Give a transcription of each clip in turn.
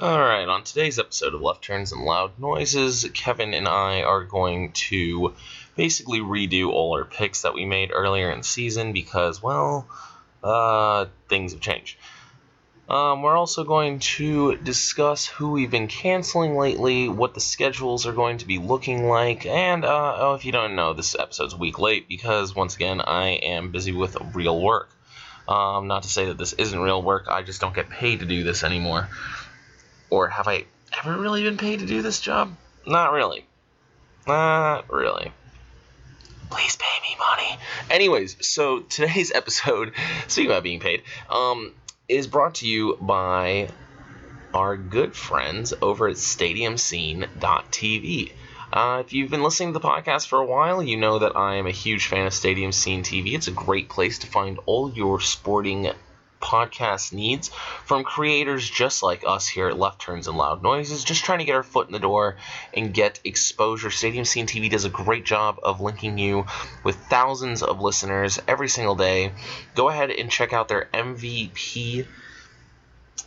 Alright, on today's episode of Left Turns and Loud Noises, Kevin and I are going to basically redo all our picks that we made earlier in the season because, well, uh, things have changed. Um, we're also going to discuss who we've been canceling lately, what the schedules are going to be looking like, and uh, oh, if you don't know, this episode's a week late because, once again, I am busy with real work. Um, not to say that this isn't real work, I just don't get paid to do this anymore. Or have I ever really been paid to do this job? Not really. Not really. Please pay me money. Anyways, so today's episode, speaking about being paid, um, is brought to you by our good friends over at StadiumScene.tv. Uh, if you've been listening to the podcast for a while, you know that I am a huge fan of Stadium Scene TV. It's a great place to find all your sporting podcast needs from creators just like us here at Left Turns and Loud Noises, just trying to get our foot in the door and get exposure. Stadium Scene TV does a great job of linking you with thousands of listeners every single day. Go ahead and check out their MVP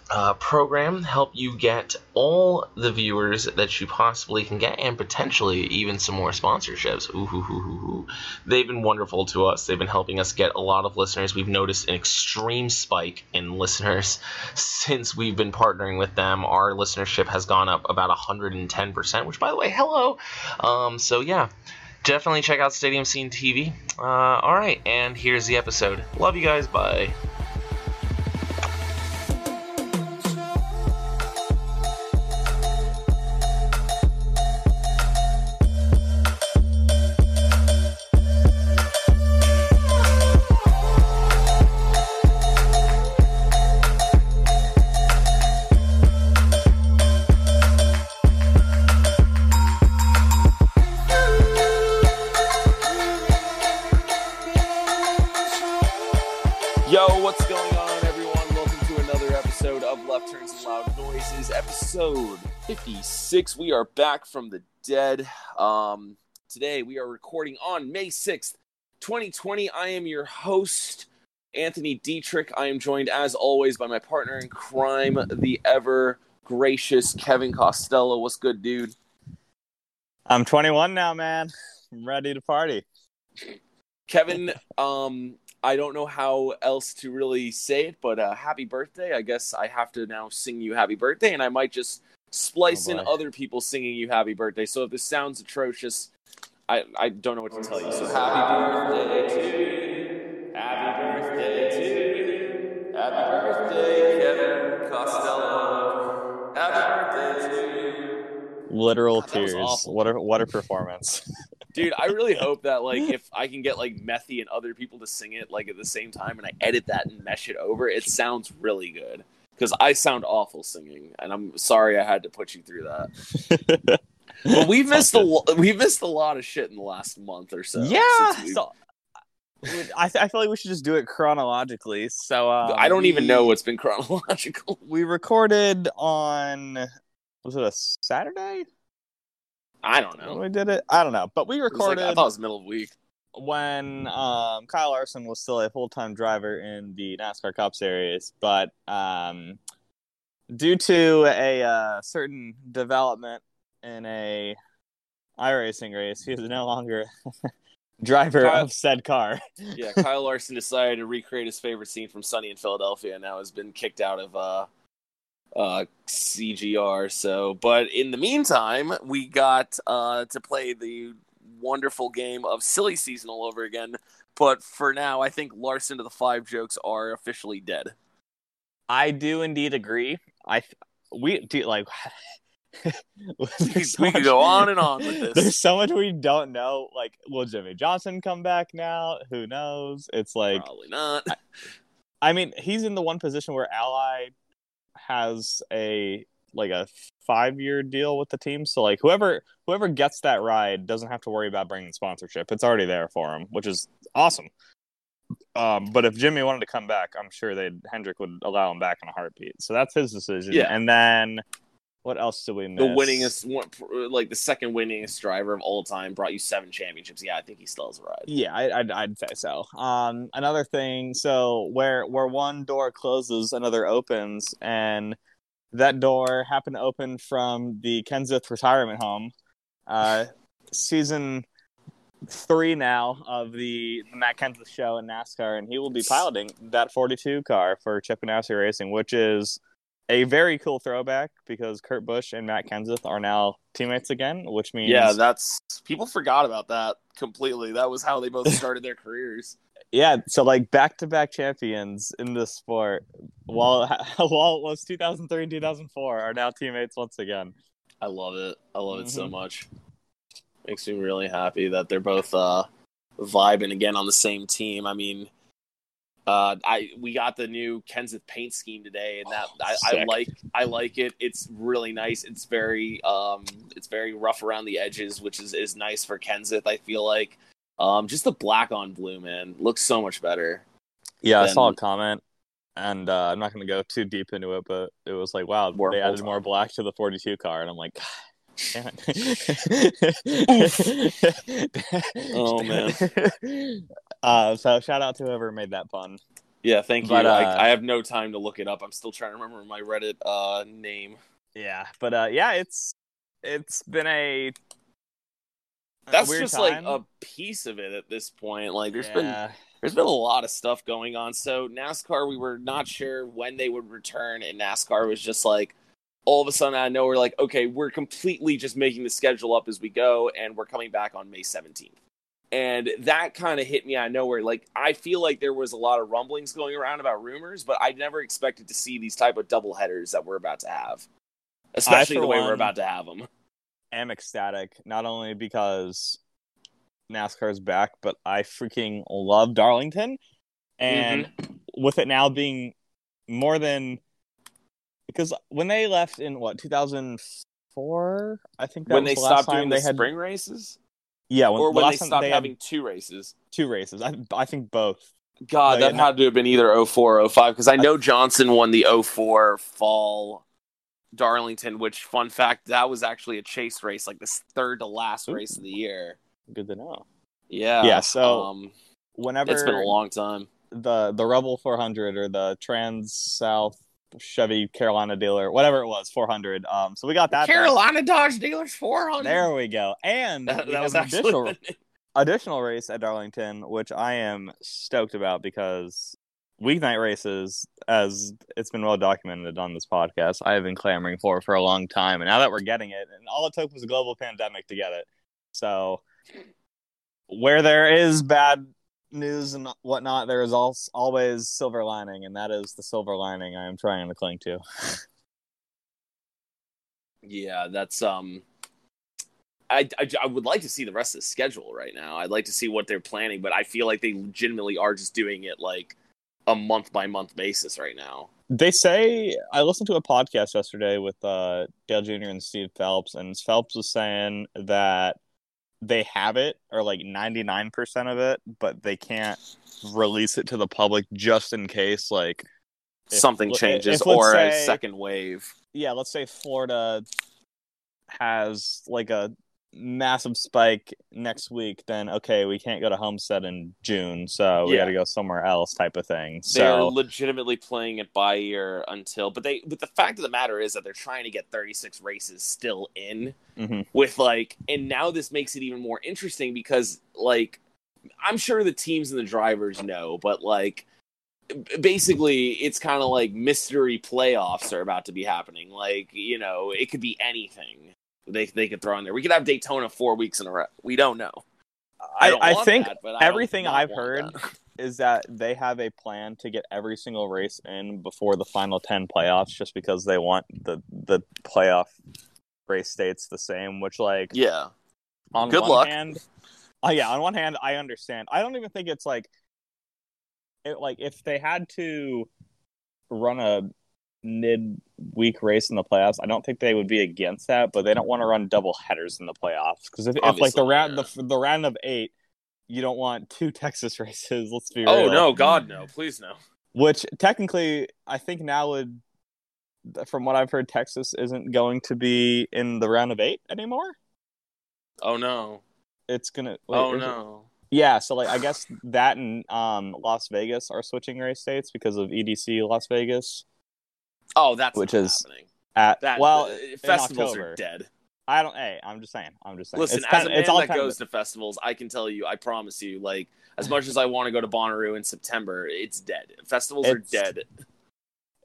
uh, program help you get all the viewers that you possibly can get and potentially even some more sponsorships. They've been wonderful to us. They've been helping us get a lot of listeners. We've noticed an extreme spike in listeners since we've been partnering with them. Our listenership has gone up about 110%, which, by the way, hello. Um, so, yeah definitely check out Stadium Scene TV. Uh, all right, and here's the episode. Love you guys. Bye. 56. We are back from the dead. Um, today, we are recording on May 6th, 2020. I am your host, Anthony Dietrich. I am joined, as always, by my partner in crime, the ever gracious Kevin Costello. What's good, dude? I'm 21 now, man. I'm ready to party. Kevin, um, I don't know how else to really say it, but uh, happy birthday. I guess I have to now sing you happy birthday, and I might just splice Oh, in other people singing you happy birthday. So if this sounds atrocious, I, I don't know what to tell you. So happy birthday to you. Happy birthday to you. Happy birthday, Kevin Costello. Happy birthday to you. Literal God, tears. What a what a performance. Dude, I really hope that like if I can get like Methy and other people to sing it like at the same time and I edit that and mesh it over, it sounds really good. Because I sound awful singing, and I'm sorry I had to put you through that. But we missed a we missed a lot of shit in the last month or so. yeah. since we- So, I, I feel like we should just do it chronologically. So um, I don't even know what's been chronological. we recorded on. Was it a Saturday? I don't know. we did it? I don't know, but we was like- recorded I thought it was middle of the week. When um, Kyle Larson was still a full time driver in the NASCAR Cup Series, but um, due to a uh, certain development in a iRacing race, he is no longer driver Kyle- of said car. Yeah, Kyle Larson decided to recreate his favorite scene from Sunny in Philadelphia, and now has been kicked out of uh, uh, CGR. So, but in the meantime, we got uh, to play the wonderful game of silly season all over again. But for now, I think Larson to the five jokes are officially dead. I do indeed agree. I we do like we so could go on and on with this. There's so much we don't know. Like, will Jimmie Johnson come back now? Who knows? It's like probably not. I, I mean, he's in the one position where Ally has a like a five year deal with the team. So like whoever whoever gets that ride doesn't have to worry about bringing sponsorship. It's already there for him, which is awesome. Um, but if Jimmy wanted to come back, I'm sure they Hendrick would allow him back in a heartbeat. So that's his decision. Yeah. And then what else do we miss? The winningest, one, like the second winningest driver of all time, brought you seven championships. Yeah, I think he still has a ride. Yeah, I, I'd, I'd say so. Um, another thing, so where where one door closes, another opens, and that door happened to open from the Kenseth retirement home. Uh, season three now of the, the Matt Kenseth show in NASCAR, and he will be piloting that 42 car for Chip Ganassi Racing, which is a very cool throwback because Kurt Busch and Matt Kenseth are now teammates again, which means yeah, that's people forgot about that completely. That was how they both started their careers. Yeah, so like back to back champions in this sport, while while it was 2003 and 2004, are now teammates once again. I love it. I love mm-hmm. it so mm-hmm. much. Makes me really happy that they're both uh, vibing again on the same team. I mean, uh, I we got the new Kenseth paint scheme today, and that oh, I, I, like. I like it. It's really nice. It's very um, it's very rough around the edges, which is is nice for Kenseth. I feel like um, just the black on blue, man, looks so much better. Yeah, than... I saw a comment, and uh, I'm not going to go too deep into it, but it was like, wow, more they added more black to the 42 car, and I'm like. Damn it. oh man. Uh, so shout out to whoever made that pun. Yeah, thank but, you. Uh, I, I, have no time to look it up. I'm still trying to remember my Reddit uh, name. Yeah, but uh, yeah, it's it's been a that's just time. like a piece of it at this point. Like there's yeah. been there's been a lot of stuff going on. So NASCAR, we were not sure when they would return, and NASCAR was just like all of a sudden I know we're like, okay, we're completely just making the schedule up as we go, and we're coming back on May 17th and that kind of hit me out of nowhere. Like I feel like there was a lot of rumblings going around about rumors, but I never expected to see these type of double headers that we're about to have, especially I, the way one, we're about to have them. Am ecstatic not only because NASCAR's back, but I freaking love Darlington, and mm-hmm. with it now being more than because when they left in what 2004, I think when they the stopped doing the had... spring races. Yeah, when, or when they stopped they having two races. Two races. I I think both. God, like, that had to have been either 04 or 05 because I know Johnson won the 04 fall Darlington, which fun fact, that was actually a chase race, like this third to last Ooh. race of the year. Good to know. Yeah. Yeah, so um, whenever it's been a long time. The the Rebel 400 or the Trans South Chevy Carolina dealer, whatever it was, 400. Um, so we got that. Carolina back. Dodge dealers 400. There we go. And that, that was additional, additional race at Darlington, which I am stoked about because weeknight races, as it's been well documented on this podcast, I have been clamoring for for a long time. And now that we're getting it, and all it took was a global pandemic to get it. So where there is bad news and whatnot, there is always silver lining, and that is the silver lining I am trying to cling to. yeah, that's um. I, I, I, would like to see the rest of the schedule right now. I'd like to see what they're planning, but I feel like they legitimately are just doing it like a month by month basis right now. They say I listened to a podcast yesterday with uh, Dale Jr. and Steve Phelps, and Phelps was saying that they have it or like 99% of it but they can't release it to the public just in case like if, something changes if, or say, a second wave yeah let's say florida has like a massive spike next week, then okay, we can't go to Homestead in June, so we yeah. got to go somewhere else, type of thing. They're so, legitimately playing it by ear until, but they, but the fact of the matter is that they're trying to get 36 races still in mm-hmm. with like, and now this makes it even more interesting because like, I'm sure the teams and the drivers know, but like, basically it's kind of like mystery playoffs are about to be happening. Like you know, it could be anything they they could throw in there. We could have Daytona four weeks in a row. We don't know. I, I, I think that, everything I've heard that. is that they have a plan to get every single race in before the final ten playoffs, just because they want the the playoff race states the same. Which like yeah, on good one luck. Hand, uh, yeah, on one hand, I understand. I don't even think it's like it, like if they had to run a mid-week race in the playoffs, I don't think they would be against that. But they don't want to run double headers in the playoffs because if, if, like the round yeah. the, the round of eight, you don't want two Texas races. Let's be oh, real. Oh no, God no, please no. Which technically, I think now would, from what I've heard, Texas isn't going to be in the round of eight anymore. Oh no, it's gonna. Wait, oh no. It? Yeah, so like I guess that and um, Las Vegas are switching race states because of EDC Las Vegas. Oh, that's which is happening. At that, well, uh, festivals are dead. I don't. Hey, I'm just saying. I'm just saying. Listen, it's as kind, a man that goes of... to festivals, I can tell you, I promise you, like as much as I want to go to Bonnaroo in September, it's dead. Festivals it's, are dead.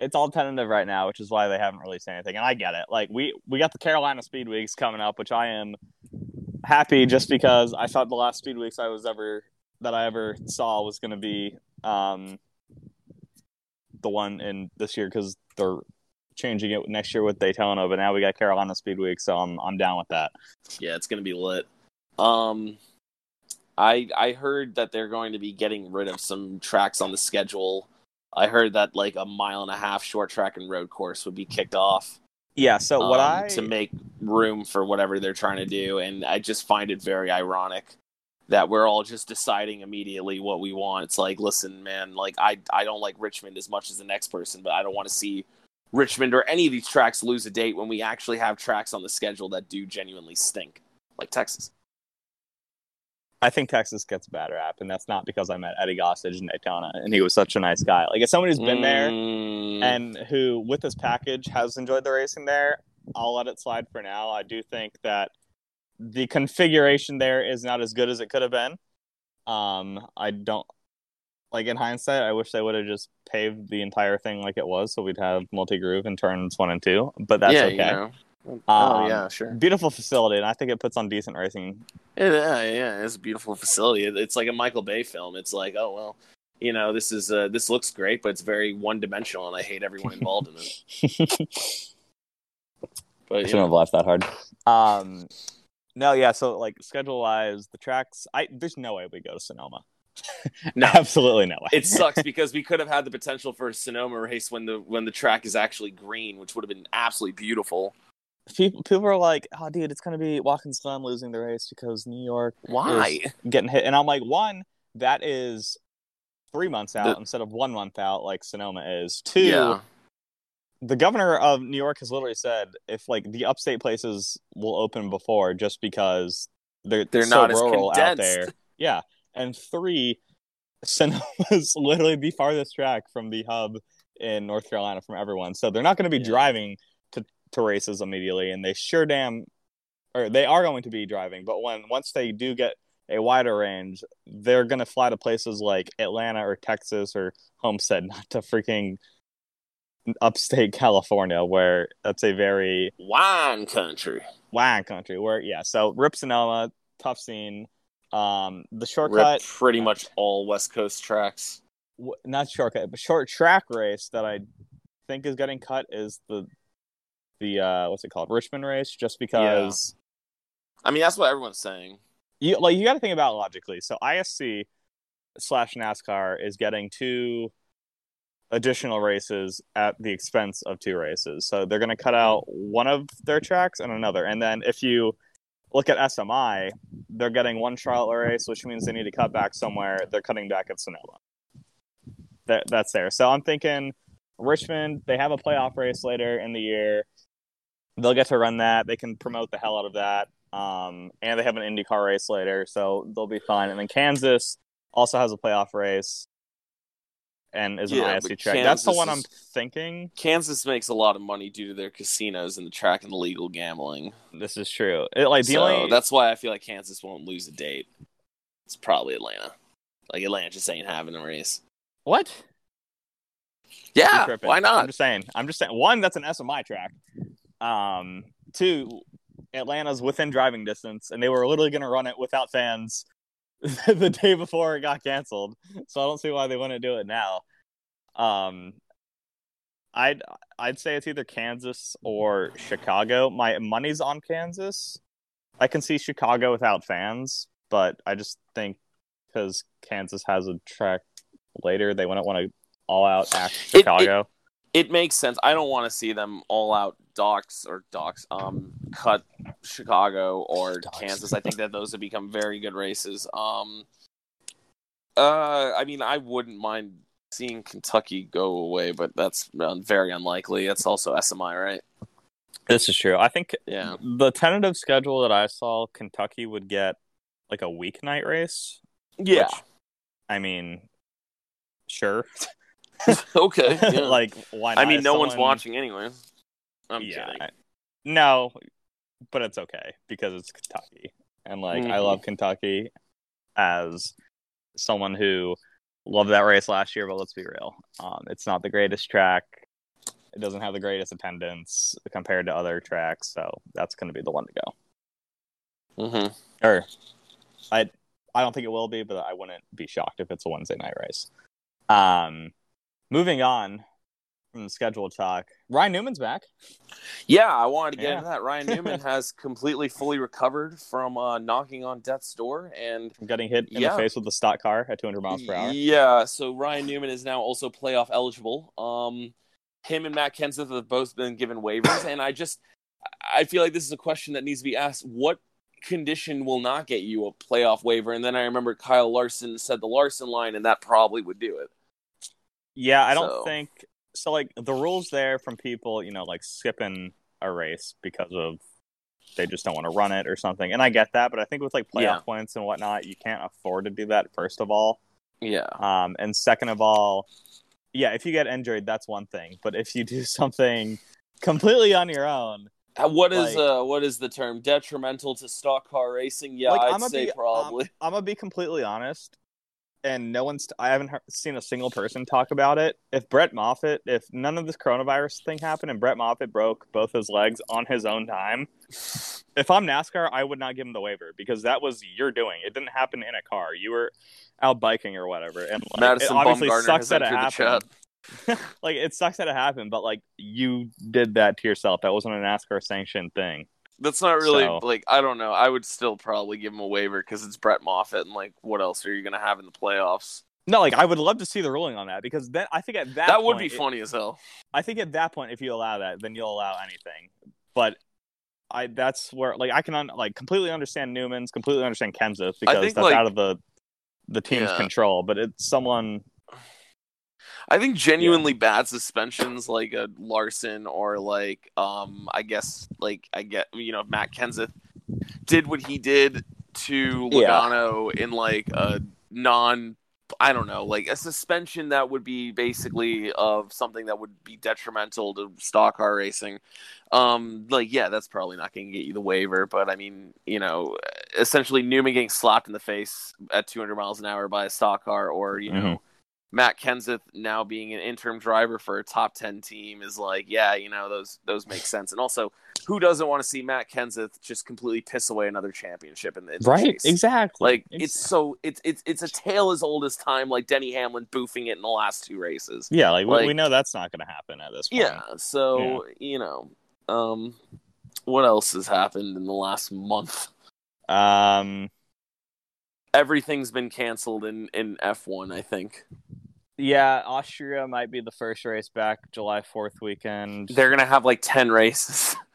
It's all tentative right now, which is why they haven't released anything. And I get it. Like we we got the Carolina Speed Weeks coming up, which I am happy just because I thought the last Speed Weeks I was ever that I ever saw was going to be um, the one in this year because they're changing it next year with Daytona. But now we got Carolina Speed Week, so I'm I'm down with that. Yeah, it's going to be lit. Um, I I heard that they're going to be getting rid of some tracks on the schedule. I heard that like a mile and a half short track and road course would be kicked off. Yeah, so what um, I to make room for whatever they're trying to do, and I just find it very ironic that we're all just deciding immediately what we want. It's like, listen, man, like I I don't like Richmond as much as the next person, but I don't want to see Richmond or any of these tracks lose a date when we actually have tracks on the schedule that do genuinely stink, like Texas. I think Texas gets a bad rap, and that's not because I met Eddie Gossage in Daytona, and he was such a nice guy. Like, as someone who's been there mm. and who, with this package, has enjoyed the racing there, I'll let it slide for now. I do think that the configuration there is not as good as it could have been. Um, I don't like in hindsight. I wish they would have just paved the entire thing like it was, so we'd have multi groove in turns one and two. But that's yeah, okay. You know. Um, oh yeah, sure. Beautiful facility, and I think it puts on decent racing. Yeah, yeah, it's a beautiful facility. It's like a Michael Bay film. It's like, oh well, you know, this is uh, this looks great, but it's very one dimensional, and I hate everyone involved in it. but I shouldn't have laughed that hard. Um, no, yeah. So like schedule wise, the tracks, I there's no way we go to Sonoma. no, absolutely no way. it sucks because we could have had the potential for a Sonoma race when the when the track is actually green, which would have been absolutely beautiful people people are like, "Oh, dude, it's gonna be Watkins Glen losing the race because New York why getting hit?" And I'm like, one, that is three months out the... instead of one month out, like Sonoma is. Two, yeah. The governor of New York has literally said if like the upstate places will open before, just because they're they're so not rural out there. Yeah, and three, Sonoma literally the farthest track from the hub in North Carolina from everyone, so they're not going to be yeah. driving to races immediately, and they sure damn, or they are going to be driving. But when once they do get a wider range, they're going to fly to places like Atlanta or Texas or Homestead, not to freaking upstate California, where that's a very wine country. Wine country, where yeah. So Rip Sonoma, tough scene. Um, the shortcut, Rip pretty much all West Coast tracks. Not shortcut, but short track race that I think is getting cut is the the uh what's it called Richmond race just because yeah. I mean that's what everyone's saying. You like you got to think about logically. So ISC slash NASCAR is getting two additional races at the expense of two races. So they're going to cut out one of their tracks and another. And then if you look at SMI, they're getting one Charlotte race, which means they need to cut back somewhere. They're cutting back at Sonoma. That that's there. So I'm thinking Richmond, they have a playoff race later in the year they'll get to run that. They can promote the hell out of that. Um, and they have an IndyCar race later, so they'll be fine. And then Kansas also has a playoff race and is yeah, an ISC track. Kansas That's the one is, I'm thinking. Kansas makes a lot of money due to their casinos and the track and legal gambling. This is true. It, like the so only that's why I feel like Kansas won't lose a date. It's probably Atlanta. Like Atlanta just ain't having a race. What? Yeah, why not? I'm just saying. I'm just saying. One, that's an SMI track. Um, two, Atlanta's within driving distance, and they were literally going to run it without fans the day before it got canceled. So I don't see why they wouldn't do it now. Um, I'd I'd say it's either Kansas or Chicago. My money's on Kansas. I can see Chicago without fans, but I just think because Kansas has a track later, they wouldn't want to all out act Chicago. It, it, it makes sense. I don't want to see them all out Docks or Docks um cut Chicago or. Kansas. I think that those have become very good races. Um, uh, I mean, I wouldn't mind seeing Kentucky go away, but that's very unlikely. It's also SMI, right? This is true. I think yeah. the tentative schedule that I saw, Kentucky would get like a weeknight race. Yeah. Which, I mean, sure. okay. Yeah. like, why not? I mean, no someone... one's watching anyway. I'm yeah, kidding. No, but it's okay because it's Kentucky. And, like, mm-hmm. I love Kentucky as someone who loved that race last year, but let's be real. Um, it's not the greatest track. It doesn't have the greatest attendance compared to other tracks, so that's going to be the one to go. Mm-hmm. Or, I I don't think it will be, but I wouldn't be shocked if it's a Wednesday night race. Um, moving on from the schedule talk, Ryan Newman's back. Yeah, I wanted to get yeah. into that. Ryan Newman has completely fully recovered from uh, knocking on death's door and getting hit in yeah. the face with a stock car at 200 miles per hour. Yeah, so Ryan Newman is now also playoff eligible. Um, him and Matt Kenseth have both been given waivers, and I just I feel like this is a question that needs to be asked. What condition will not get you a playoff waiver? And then I remember Kyle Larson said the Larson line, and that probably would do it. Yeah, I don't so. think so. Like the rules there from people, you know, like skipping a race because of they just don't want to run it or something. And I get that, but I think with like playoff yeah. points and whatnot, you can't afford to do that. First of all, yeah. Um, and second of all, yeah, if you get injured, that's one thing. But if you do something completely on your own, uh, what is like, uh what is the term detrimental to stock car racing? Yeah, like, I'd say be, probably. I'm, I'm, gonna be completely honest, and no one's. I haven't heard, seen a single person talk about it. If Brett Moffitt, if none of this coronavirus thing happened, and Brett Moffitt broke both his legs on his own time, if I'm NASCAR, I would not give him the waiver because that was your doing. It didn't happen in a car. You were out biking or whatever, and like, Madison it obviously sucks that it happened. like it sucks that it happened, but like you did that to yourself. That wasn't an NASCAR sanctioned thing. That's not really so, like I don't know. I would still probably give him a waiver because it's Brett Moffitt, and like what else are you gonna have in the playoffs? No, like I would love to see the ruling on that because then I think at that that point, would be funny as hell. I think at that point, if you allow that, then you'll allow anything. But I that's where like I can un, like completely understand Newman's, completely understand Kenseth because think, that's like, out of the the team's yeah. control. But it's someone I think genuinely yeah. bad suspensions like a Larson or like um I guess like I get you know Matt Kenseth did what he did to Logano yeah. in like a non I don't know, like a suspension that would be basically of something that would be detrimental to stock car racing. Um, like, yeah, that's probably not going to get you the waiver, but I mean, you know, essentially Newman getting slapped in the face at 200 miles an hour by a stock car, or you mm-hmm. know, Matt Kenseth now being an interim driver for a top 10 team is like, yeah, you know, those those make sense. And also, who doesn't want to see Matt Kenseth just completely piss away another championship in the, Right, chase? exactly. Like exactly. it's so it's it's it's a tale as old as time like Denny Hamlin boofing it in the last two races. Yeah, like, like we know that's not going to happen at this point. Yeah, so, yeah. you know, um what else has happened in the last month? Um everything's been canceled in in F1, I think. Yeah, Austria might be the first race back July 4th weekend. They're going to have like 10 races.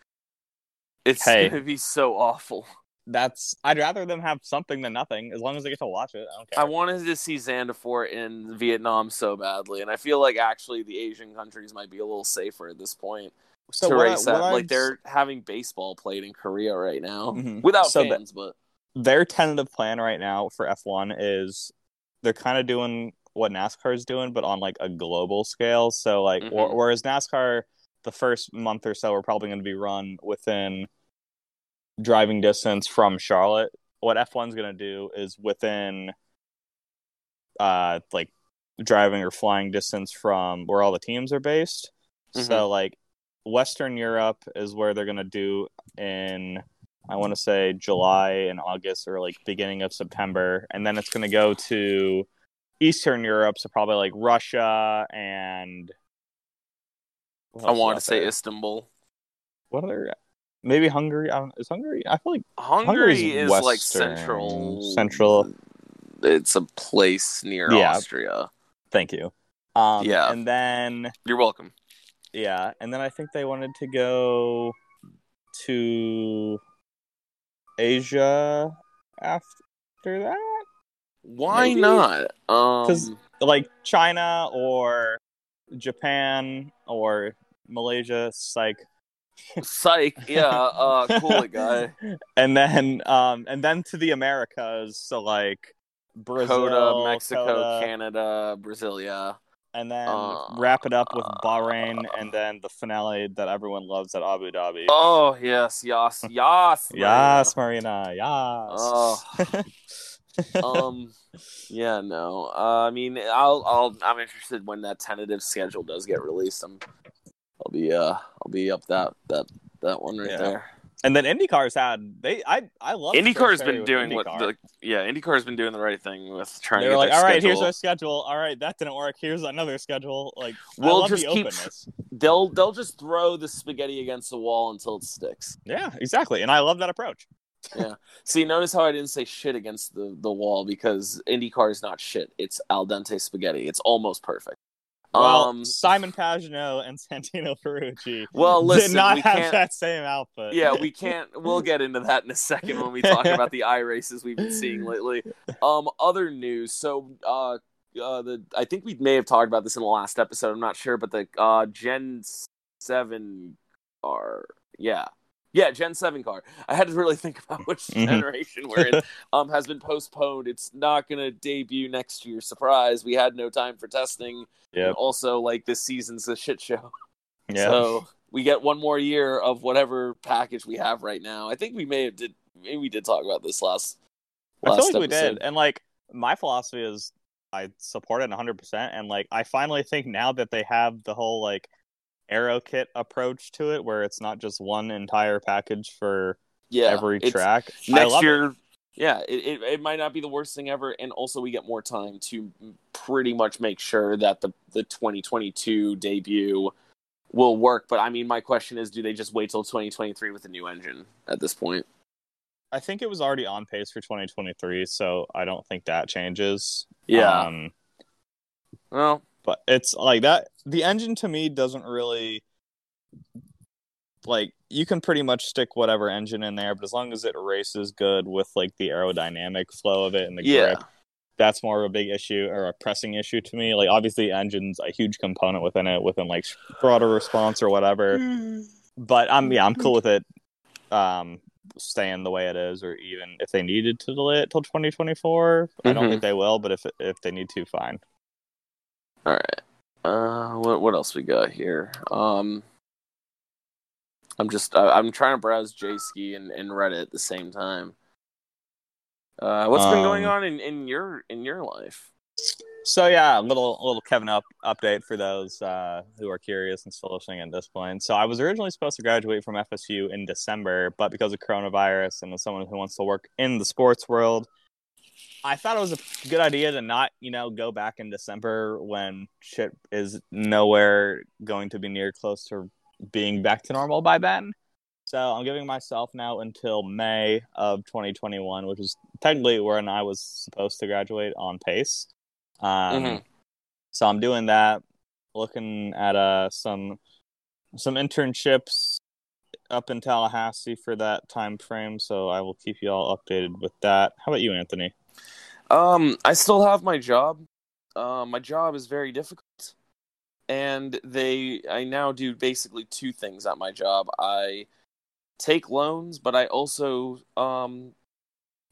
It's hey, going to be so awful. That's I'd rather them have something than nothing as long as they get to watch it. I don't care. I wanted to see Zandvoort in Vietnam so badly and I feel like actually the Asian countries might be a little safer at this point. So to race I, Like they're having baseball played in Korea right now mm-hmm. without so fans, but their tentative plan right now for F1 is they're kind of doing what NASCAR is doing, but on like a global scale. So like, mm-hmm. whereas NASCAR, the first month or so we're probably going to be run within driving distance from Charlotte. What F1's going to do is within, uh, like driving or flying distance from where all the teams are based. Mm-hmm. So like Western Europe is where they're gonna do in I want to say July and August or like beginning of September, and then it's gonna go to Eastern Europe, so probably like Russia and. I want to say there? Istanbul. What are maybe Hungary? is Hungary? I feel like Hungary is Western, like central. Central. It's a place near yeah. Austria. Thank you. Um, yeah, and then you're welcome. Yeah, and then I think they wanted to go to Asia after that. Why Maybe? not? Because um... like China or Japan or Malaysia, psych. psych, yeah, uh, cool guy. and then, um, and then to the Americas, so like Brazil, COTA, Mexico, COTA, Canada, Brazil, yeah. And then uh, wrap it up with Bahrain, and then the finale that everyone loves at Abu Dhabi. Oh yes, yes, yes, yes, Marina, yes. Oh. um, yeah, no. Uh, I mean, I'll, I'll, I'm interested when that tentative schedule does get released. I'm, I'll be, uh, I'll be up that, that, that one right yeah. there. And then IndyCar's had they, I, I love IndyCar's been doing IndyCar. what, the, yeah, IndyCar's been doing the right thing with trying. They were like, all right, schedule. here's our schedule. All right, that didn't work. Here's another schedule. Like, we'll just keep. Openness. They'll, they'll just throw the spaghetti against the wall until it sticks. Yeah, exactly, and I love that approach yeah. See, notice how I didn't say shit against the, the wall because IndyCar is not shit. It's al dente spaghetti. It's almost perfect. Well, um, Simon Pagenaud and Santino Ferrucci well, listen, did not have that same output. Yeah, we can't. We'll get into that in a second when we talk about the i races we've been seeing lately. Um, other news. So, uh, uh, the I think we may have talked about this in the last episode. I'm not sure, but the uh, Gen Seven are yeah yeah, Gen 7 car. I had to really think about which mm-hmm. generation we're in. um, has been postponed. It's not going to debut next year. Surprise. We had no time for testing. Yeah. Also, like, this season's a shit show. Yeah. So we get one more year of whatever package we have right now. I think we may have did maybe we did talk about this last. last I feel like episode. we did, and like my philosophy is I support it 100, percent and like I finally think now that they have the whole like aero kit approach to it where it's not just one entire package for yeah, every track. Next year, it. yeah, it, it, it, might not be the worst thing ever. And also, we get more time to pretty much make sure that the, the 2022 debut will work. But I mean, my question is do they just wait till 2023 with a new engine at this point? I think it was already on pace for 2023, so I don't think that changes. Yeah. Um, well, but it's like that the engine to me doesn't really like you can pretty much stick whatever engine in there but as long as it races good with like the aerodynamic flow of it and the yeah. grip that's more of a big issue or a pressing issue to me like obviously engine's a huge component within it within like throttle response or whatever but i'm yeah i'm cool with it um staying the way it is or even if they needed to delay it till 2024 mm-hmm. i don't mm-hmm. think they will but if if they need to fine all right. Uh, what what else we got here? Um, I'm just I, am trying to browse Jayski and, and Reddit at the same time. Uh, what's um, been going um, on in, in your in your life? So yeah, a little little Kevin up update for those uh, who are curious and still listening at this point. So I was originally supposed to graduate from FSU in December, but because of coronavirus and as someone who wants to work in the sports world, I thought it was a good idea to not, you know, go back in December when shit is nowhere going to be near close to being back to normal by then. So I'm giving myself now until May of 2021, which is technically when I was supposed to graduate on pace. Um, mm-hmm. So I'm doing that, looking at uh, some some internships up in Tallahassee for that time frame. So I will keep you all updated with that. How about you, Anthony? Um, I still have my job. Uh, my job is very difficult, and they I now do basically two things at my job. I take loans, but I also um,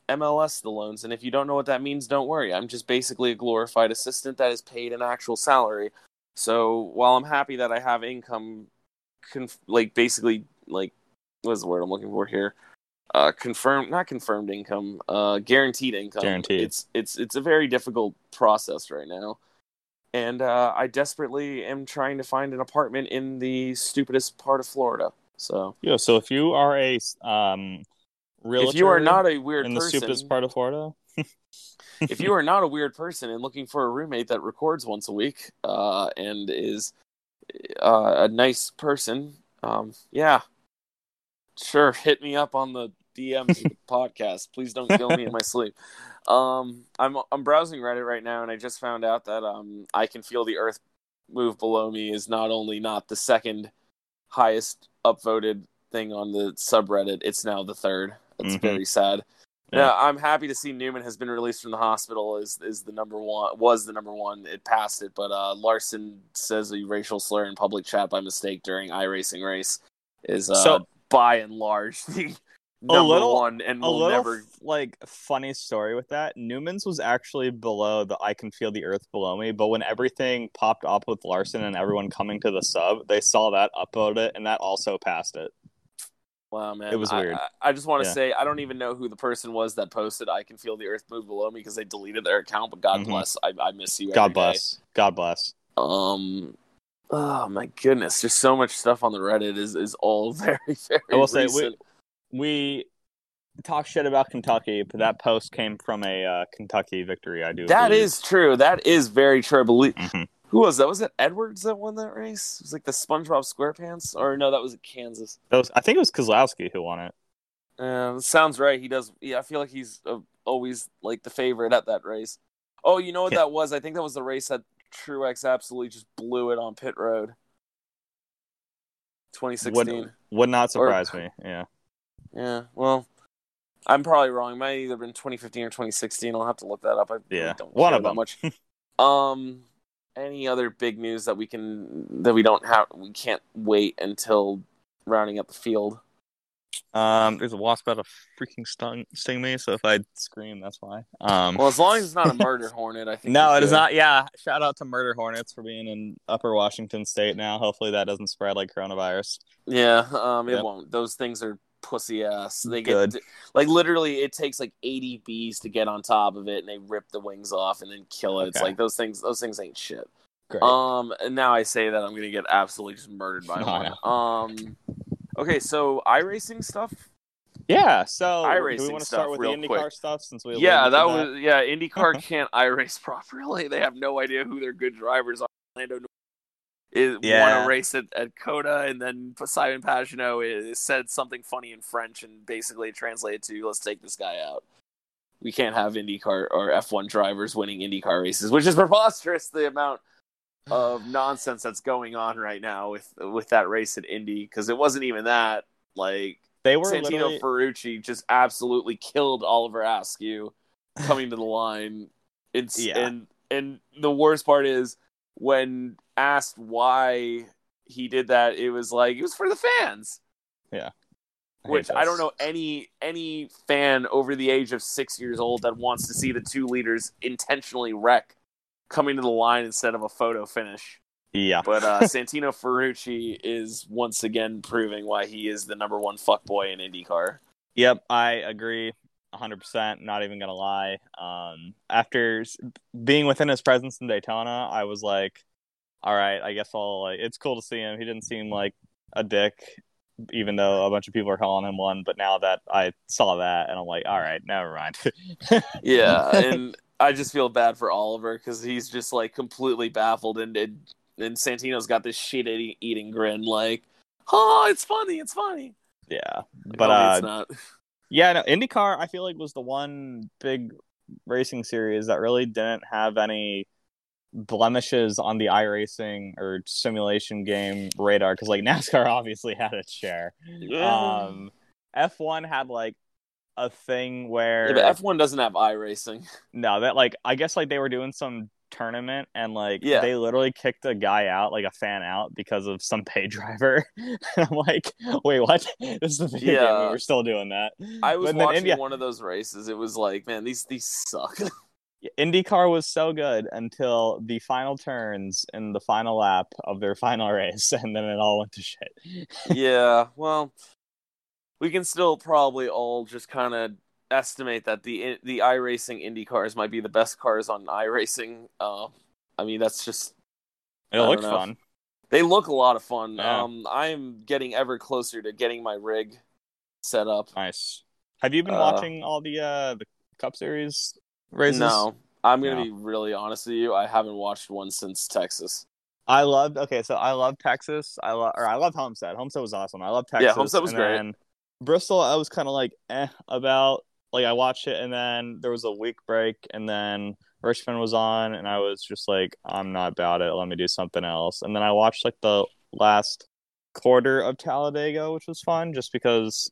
MLS the loans. And if you don't know what that means, don't worry. I'm just basically a glorified assistant that is paid an actual salary. So while I'm happy that I have income, conf- like basically like what's the word I'm looking for here? Uh, confirmed not confirmed income uh, guaranteed income. Guaranteed. It's it's it's a very difficult process right now. And uh, I desperately am trying to find an apartment in the stupidest part of Florida. So yeah, so if you are a um, real if you are not a weird in person, the stupidest part of Florida, if you are not a weird person and looking for a roommate that records once a week uh, and is uh, a nice person, um, yeah, sure, hit me up on the DMs the podcast. Please don't kill me in my sleep. Um, I'm I'm browsing Reddit right now, and I just found out that um, I can feel the Earth move below me is not only not the second highest upvoted thing on the subreddit, it's now the third. That's mm-hmm. very sad. Yeah. yeah. I'm happy to see Newman has been released from the hospital. is is the number one was the number one. It passed it, but uh, Larson says a racial slur in public chat by mistake during iRacing race is uh, so, by and large the number a little, one and will never like funny story with that. Newman's was actually below the I can feel the earth below me, but when everything popped up with Larson and everyone coming to the sub, they saw that upvote it and that also passed it. Wow, man, it was weird. I, I just want to yeah. say I don't even know who the person was that posted "I can feel the earth move below me" because they deleted their account. But God mm-hmm. bless, I, I, miss you. God bless. Day. God bless. Um, oh my goodness, there's so much stuff on the Reddit is is all very very. I will recent. say we we talk shit about Kentucky, but that post came from a uh, Kentucky victory. I do. That believe. is true. That is very true. I believe. Mm-hmm. Who was that? Was it Edwards that won that race? It was like the SpongeBob SquarePants, or no, that was Kansas. That was, I think it was Keselowski who won it. Uh, sounds right. He does. Yeah, I feel like he's uh, always like the favorite at that race. Oh, you know what yeah. that was? I think that was the race that Truex absolutely just blew it on pit road. 2016 would, would not surprise or, me. Yeah. Yeah. Well, I'm probably wrong. It might either been 2015 or 2016. I'll have to look that up. I yeah. Really don't one of them. much. um any other big news that we can that we don't have we can't wait until rounding up the field um there's a wasp about to freaking stung sting me so if i scream that's why um well as long as it's not a murder hornet i think no it is not yeah shout out to murder hornets for being in upper washington state now hopefully that doesn't spread like coronavirus yeah um it yep. won't those things are pussy ass. They get Good. like literally it takes like 80 bees to get on top of it and they rip the wings off and then kill it. Okay. It's like those things those things ain't shit. Great. Um and now I say that I'm going to get absolutely just murdered by one. Um Okay, so iRacing stuff yeah, so iRacing do we want to start with the IndyCar quick. stuff since we Yeah, that, that was yeah, IndyCar can't iRace properly. They have no idea who their good drivers are. Orlando is yeah. won a race at, at COTA, and then Simon Pagenaud eh, said something funny in French, and basically translated to "Let's take this guy out." We can't have IndyCar or F1 drivers winning IndyCar races, which is preposterous. The amount of nonsense that's going on right now with with that race at Indy, because it wasn't even that. Like they were Santino literally... Ferrucci just absolutely killed Oliver Askew coming to the line. It's yeah. and and the worst part is when asked why he did that, it was like it was for the fans. Yeah. I Which I don't know any any fan over the age of six years old that wants to see the two leaders intentionally wreck coming to the line instead of a photo finish. Yeah. But uh, Santino Ferrucci is once again proving why he is the number one fuckboy in IndyCar. Yep, I agree. 100% not even gonna lie um, after being within his presence in daytona i was like all right i guess i'll like it's cool to see him. He didn't seem like a dick even though a bunch of people are calling him one but now that i saw that and i'm like all right never mind. Yeah and i just feel bad for oliver because he's just like completely baffled and, and and santino's got this shit eating grin like oh it's funny it's funny. Yeah but no, uh, it's not. yeah, no, IndyCar I feel like was the one big racing series that really didn't have any blemishes on the iRacing or simulation game radar because like NASCAR obviously had its share. Yeah. Um, F1 had like a thing where yeah, but F1 doesn't have iRacing. No, that like I guess like they were doing some tournament and like yeah. they literally kicked a guy out like a fan out because of some pay driver i'm like wait what this is the video yeah. game we're still doing that i was watching India... one of those races it was like man these these suck IndyCar was so good until the final turns in the final lap of their final race, and then it all went to shit. yeah, well, we can still probably all just kind of estimate that the the iRacing Indy cars might be the best cars on iRacing. Uh, I mean, that's just. It looks fun. They look a lot of fun. Yeah. Um, I'm getting ever closer to getting my rig set up. Nice. Have you been uh, watching all the uh the Cup Series races? No, I'm gonna no. be really honest with you. I haven't watched one since Texas. I loved. Okay, so I love Texas. I love, or I love Homestead. Homestead was awesome. I love Texas. Yeah, Homestead was great. Bristol, I was kind of like eh about. Like I watched it, and then there was a week break, and then Richmond was on, and I was just like, I'm not about it. Let me do something else. And then I watched like the last quarter of Talladega, which was fun, just because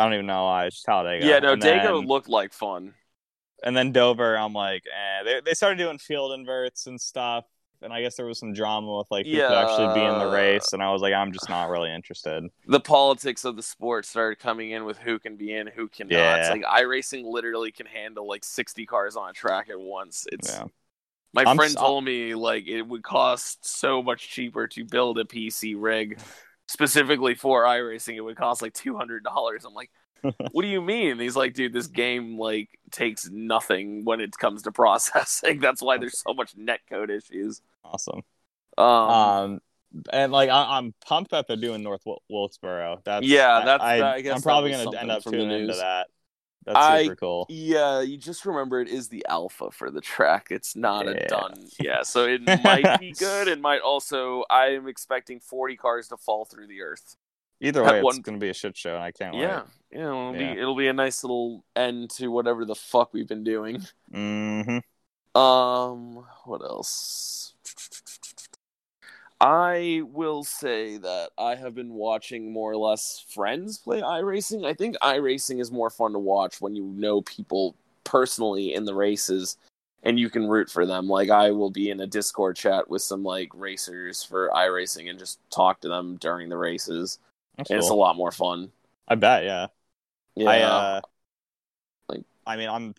I don't even know why it's Talladega. Yeah, no, Dega looked like fun. And then Dover, I'm like, eh. They they started doing field inverts and stuff, and I guess there was some drama with like who yeah. could actually be in the race, and I was like, I'm just not really interested. The politics of the sport started coming in with who can be in, who cannot. Yeah. It's like iRacing literally can handle like 60 cars on a track at once. It's yeah. my I'm friend told me like it would cost so much cheaper to build a PC rig specifically for iRacing. It would cost like two hundred dollars. I'm like, what do you mean? he's like, dude, this game like takes nothing when it comes to processing. That's why there's so much netcode issues. Awesome. Um, um and like I, am pumped that they're doing North Wilkesboro. That's yeah. That's I, I, I guess I'm probably gonna end up tuning into that. That's I, super cool. Yeah, you just remember it is the alpha for the track. It's not yeah. a done. Yeah, so it might be good. It might also. I am expecting 40 cars to fall through the earth. Either way, it's going to be a shit show, and I can't yeah, wait. Yeah, it'll yeah. be it'll be a nice little end to whatever the fuck we've been doing. Mm-hmm. Um, what else? I will say that I have been watching more or less friends play iRacing. I think iRacing is more fun to watch when you know people personally in the races and you can root for them. Like I will be in a Discord chat with some like racers for iRacing and just talk to them during the races. Cool. it's a lot more fun. I bet, yeah. Yeah. I, uh, like, I mean, I'm.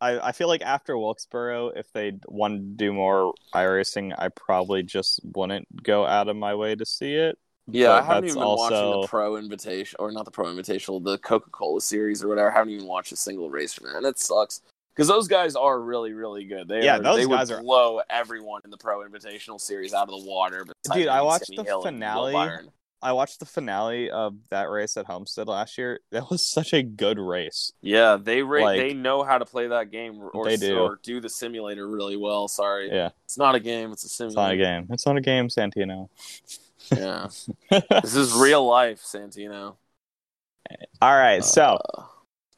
I, I feel like after Wilkesboro, if they want to do more iRacing, I probably just wouldn't go out of my way to see it. Yeah, but I haven't even been also... watching the Pro Invitation or not the Pro Invitational, the Coca Cola Series or whatever. I haven't even watched a single race from that, and it sucks because those guys are really, really good. They yeah, are, those they guys would blow everyone in the Pro Invitational Series out of the water. Dude, I watched the finale I watched the finale of that race at Homestead last year. That was such a good race. Yeah, they ra- like, they know how to play that game or, they do. or do the simulator really well. Sorry, yeah, it's not a game; it's a simulator. It's not a game. It's not a game, Santino. yeah, this is real life, Santino. All right, so uh,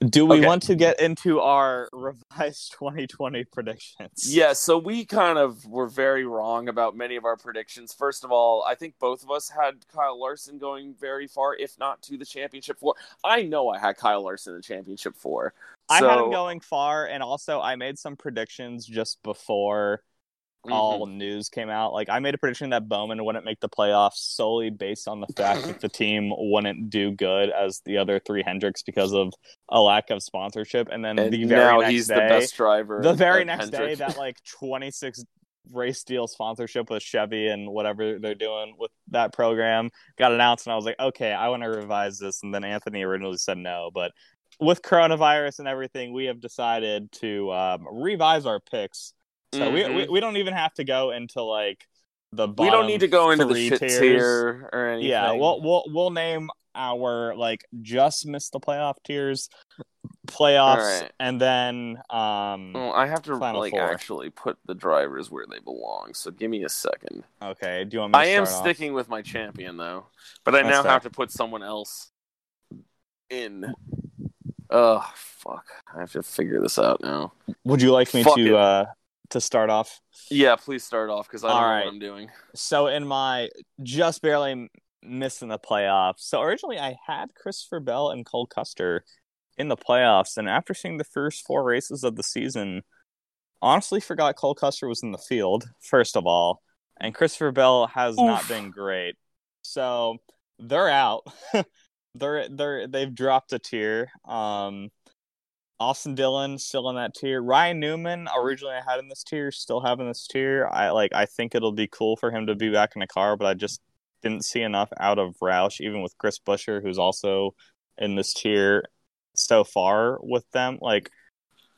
do we okay. want to get into our revised 2020 predictions? Yeah, so we kind of were very wrong about many of our predictions. First of all, I think both of us had Kyle Larson going very far, if not to the championship four. I know I had Kyle Larson in the championship four. So... I had him going far, and also I made some predictions just before mm-hmm. all news came out. Like I made a prediction that Bowman wouldn't make the playoffs solely based on the fact that the team wouldn't do good as the other three Hendricks because of a lack of sponsorship. And then and the very next he's day, the best driver. The very next Hendrick. day, that like twenty six race deal sponsorship with Chevy and whatever they're doing with that program got announced, and I was like, okay, I want to revise this. And then Anthony originally said no, but with coronavirus and everything, we have decided to um, revise our picks so mm-hmm. we, we, mm-hmm. we don't even have to go into like the we don't need to go into the shit tiers. tier or anything. Yeah, we'll we'll we'll name our like just missed the playoff tiers, playoffs, right. and then um. Well, I have to like four. actually put the drivers where they belong. So give me a second. Okay. Do you want? I am off? sticking with my champion though, but I That's now fair. have to put someone else in. Oh fuck! I have to figure this out now. Would you like me fuck to? uh to start off? Yeah, please start off because I don't All know right. what I'm doing. So in my just barely missing the playoffs. So originally I had Christopher Bell and Cole Custer in the playoffs, and after seeing the first four races of the season, honestly forgot Cole Custer was in the field. First of all, and Christopher Bell has Oof. not been great. So they're out. they're they're they've dropped a tier. Um, Austin Dillon still in that tier. Ryan Newman, originally I had in this tier, still having this tier. I like I think it'll be cool for him to be back in the car, but I just didn't see enough out of Roush, even with Chris Buescher, who's also in this tier so far with them. Like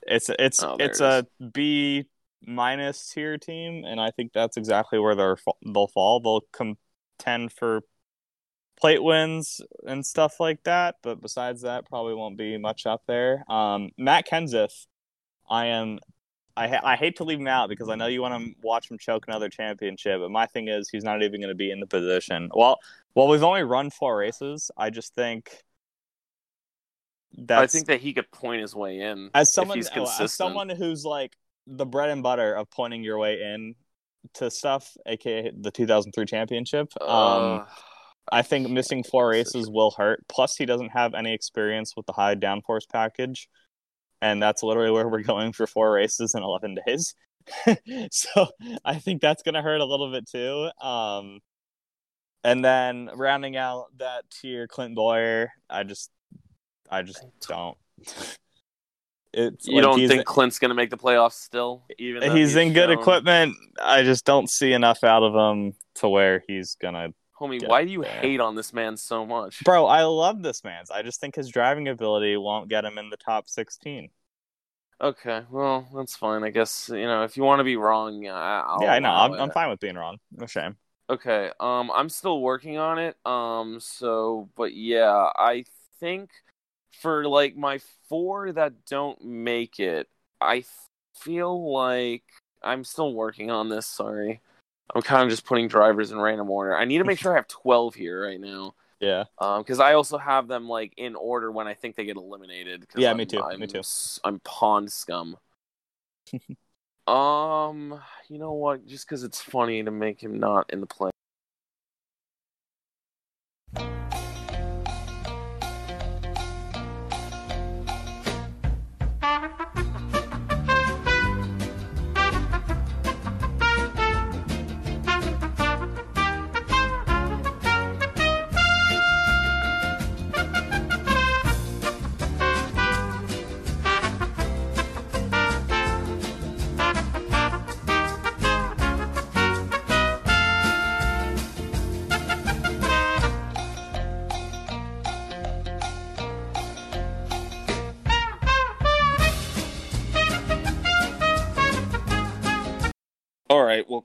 it's it's oh, it's it a B minus tier team, and I think that's exactly where they're they'll fall. They'll contend for plate wins and stuff like that, but besides that, probably won't be much up there. Um, Matt Kenseth, I am. I ha- I hate to leave him out because I know you want to watch him choke another championship, but my thing is he's not even going to be in the position. Well, well, we've only run four races. I just think that I think that he could point his way in as someone oh, as someone who's like the bread and butter of pointing your way in to stuff, aka the 2003 championship. Uh, um, I think missing four races will hurt. Plus, he doesn't have any experience with the high downforce package, and that's literally where we're going for four races in 11 days. so I think that's going to hurt a little bit too. Um, and then rounding out that tier, Clint Bowyer. I just I just don't. It's you like don't think Clint's gonna make the playoffs still? Even he's, he's in good equipment, I just don't see enough out of him to where he's gonna. Homie, why do you hate on this man so much, bro? I love this man's. I just think his driving ability won't get him in the top sixteen. Okay, well that's fine. I guess you know if you want to be wrong, I'll yeah, I know. I'm, I'm fine with being wrong. No shame. Okay, um, I'm still working on it. Um, so but yeah, I think for like my four that don't make it, I feel like I'm still working on this. Sorry. I'm kind of just putting drivers in random order. I need to make sure I have 12 here right now. Yeah. Um, because I also have them like in order when I think they get eliminated. Yeah, I'm, me too. I'm, me too. I'm pawn scum. um, you know what? Just because it's funny to make him not in the play.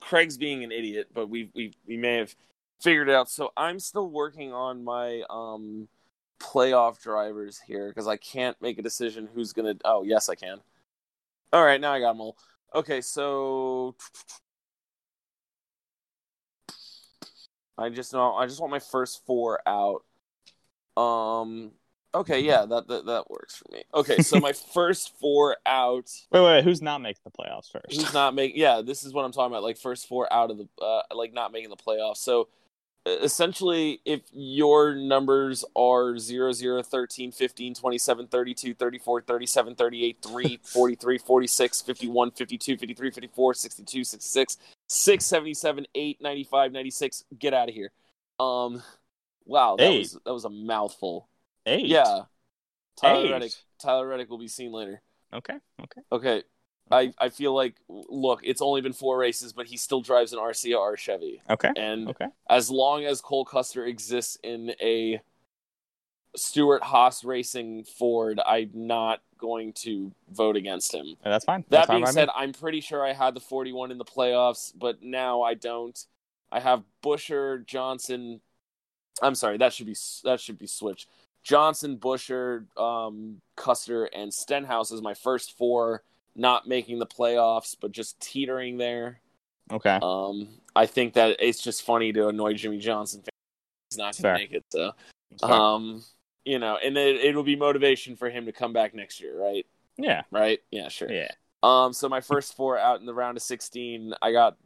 Craig's being an idiot, but we we we may have figured it out. So I'm still working on my um playoff drivers here because I can't make a decision who's gonna. Oh, yes, I can. All right, now I got them all. Okay, so I just know I just want my first four out. Um, Okay, yeah, that that, that works for me. Okay, so my first four out. Wait, wait, who's not making the playoffs first? Who's not making? Yeah, this is what I'm talking about. Like first four out of the, uh, like not making the playoffs. So essentially, if your numbers are 0, 0, 13, 15, 27, 32, 34, 37, 38, 3, 43, 46, 51, 52, 53, 54, 62, 66, 6, 77, 8, 95, 96, get out of here. Um, wow, that Eight. was that was a mouthful. Eight. Yeah. Tyler Eight. Reddick. Tyler Reddick will be seen later. Okay. Okay. Okay. I, I feel like look, it's only been four races, but he still drives an RCR Chevy. Okay. And okay. as long as Cole Custer exists in a Stewart Haas Racing Ford, I'm not going to vote against him. Uh, that's fine. That that's being said, I'm pretty sure I had the 41 in the playoffs, but now I don't. I have Buescher, Johnson. I'm sorry, that should be that should be switched. Johnson, Buescher, um, Custer, and Stenhouse is my first four not making the playoffs, but just teetering there. Okay. Um, I think that it's just funny to annoy Jimmie Johnson. He's not going to make it. So, um, you know, and it, it'll be motivation for him to come back next year, right? Yeah. Right. Yeah. Sure. Yeah. Um. So my first four out in the round of sixteen, I got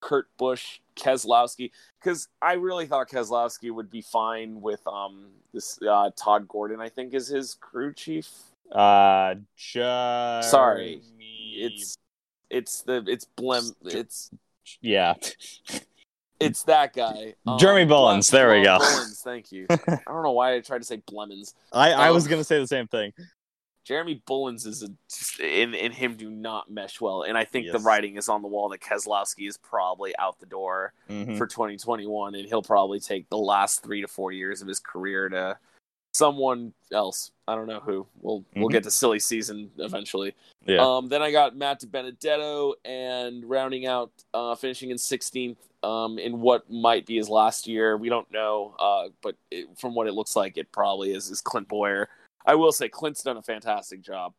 Kurt Busch, Keselowski, because I really thought Keselowski would be fine with um this uh, Todd Gordon. I think is his crew chief. Uh, Jeremy... sorry, it's it's the it's Blem. It's yeah. It's that guy. Um, Jeremy Bullins. There we go. Thank you. I don't know why I tried to say Blemons. I, I um, was going to say the same thing. Jeremy Bullins is a, in in him do not mesh well, and I think yes. the writing is on the wall that Keselowski is probably out the door mm-hmm. for 2021, and he'll probably take the last three to four years of his career to someone else. I don't know who. We'll mm-hmm. we'll get to silly season eventually. Yeah. Um, then I got Matt Benedetto and rounding out, uh, finishing in 16th um, in what might be his last year. We don't know, uh, but it, from what it looks like, it probably is. Is Clint Bowyer? I will say Clint's done a fantastic job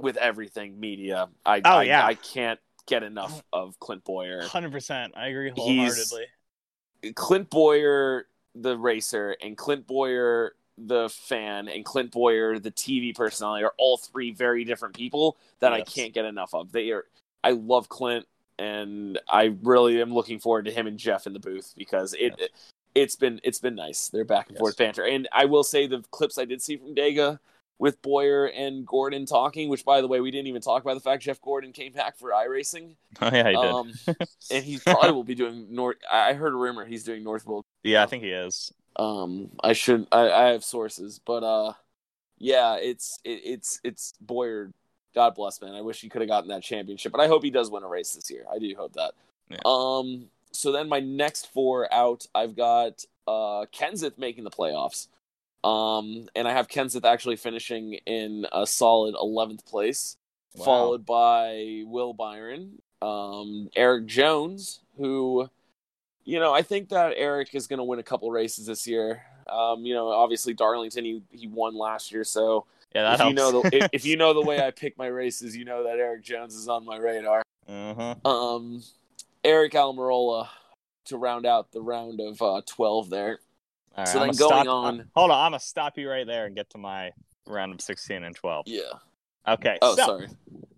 with everything media. I oh, I, yeah. I can't get enough of Clint Bowyer. Hundred percent, I agree wholeheartedly. He's, Clint Bowyer, the racer, and Clint Bowyer, the fan, and Clint Bowyer, the TV personality, are all three very different people that yes. I can't get enough of. They are. I love Clint, and I really am looking forward to him and Jeff in the booth because it. Yes. It has been it's been nice. They're back and yes. forth banter, and I will say the clips I did see from Dega with Bowyer and Gordon talking, which by the way, we didn't even talk about the fact Jeff Gordon came back for iRacing. Oh yeah, he um, did. and he probably will be doing North. I heard a rumor he's doing Northville. Yeah, I think he is. Um, I should. I, I have sources, but uh, yeah, it's it, it's it's Bowyer. God bless, man. I wish he could have gotten that championship, but I hope he does win a race this year. I do hope that. Yeah. Um. So then my next four out, I've got uh Kenseth making the playoffs. Um, and I have Kenseth actually finishing in a solid 11th place, wow. followed by Will Byron, um, Erik Jones, who, you know, I think that Erik is going to win a couple races this year. Um, you know, obviously Darlington, he he won last year, so yeah, that if helps. you know the if, if, you know the way I pick my races, you know that Erik Jones is on my radar. Uh-huh. Um, Aric Almirola to round out the round of uh, twelve there. All right, so I'm then going stop, on. hold on, I'm gonna stop you right there and get to my round of 16 and 12. Yeah. Okay. Oh, so, sorry.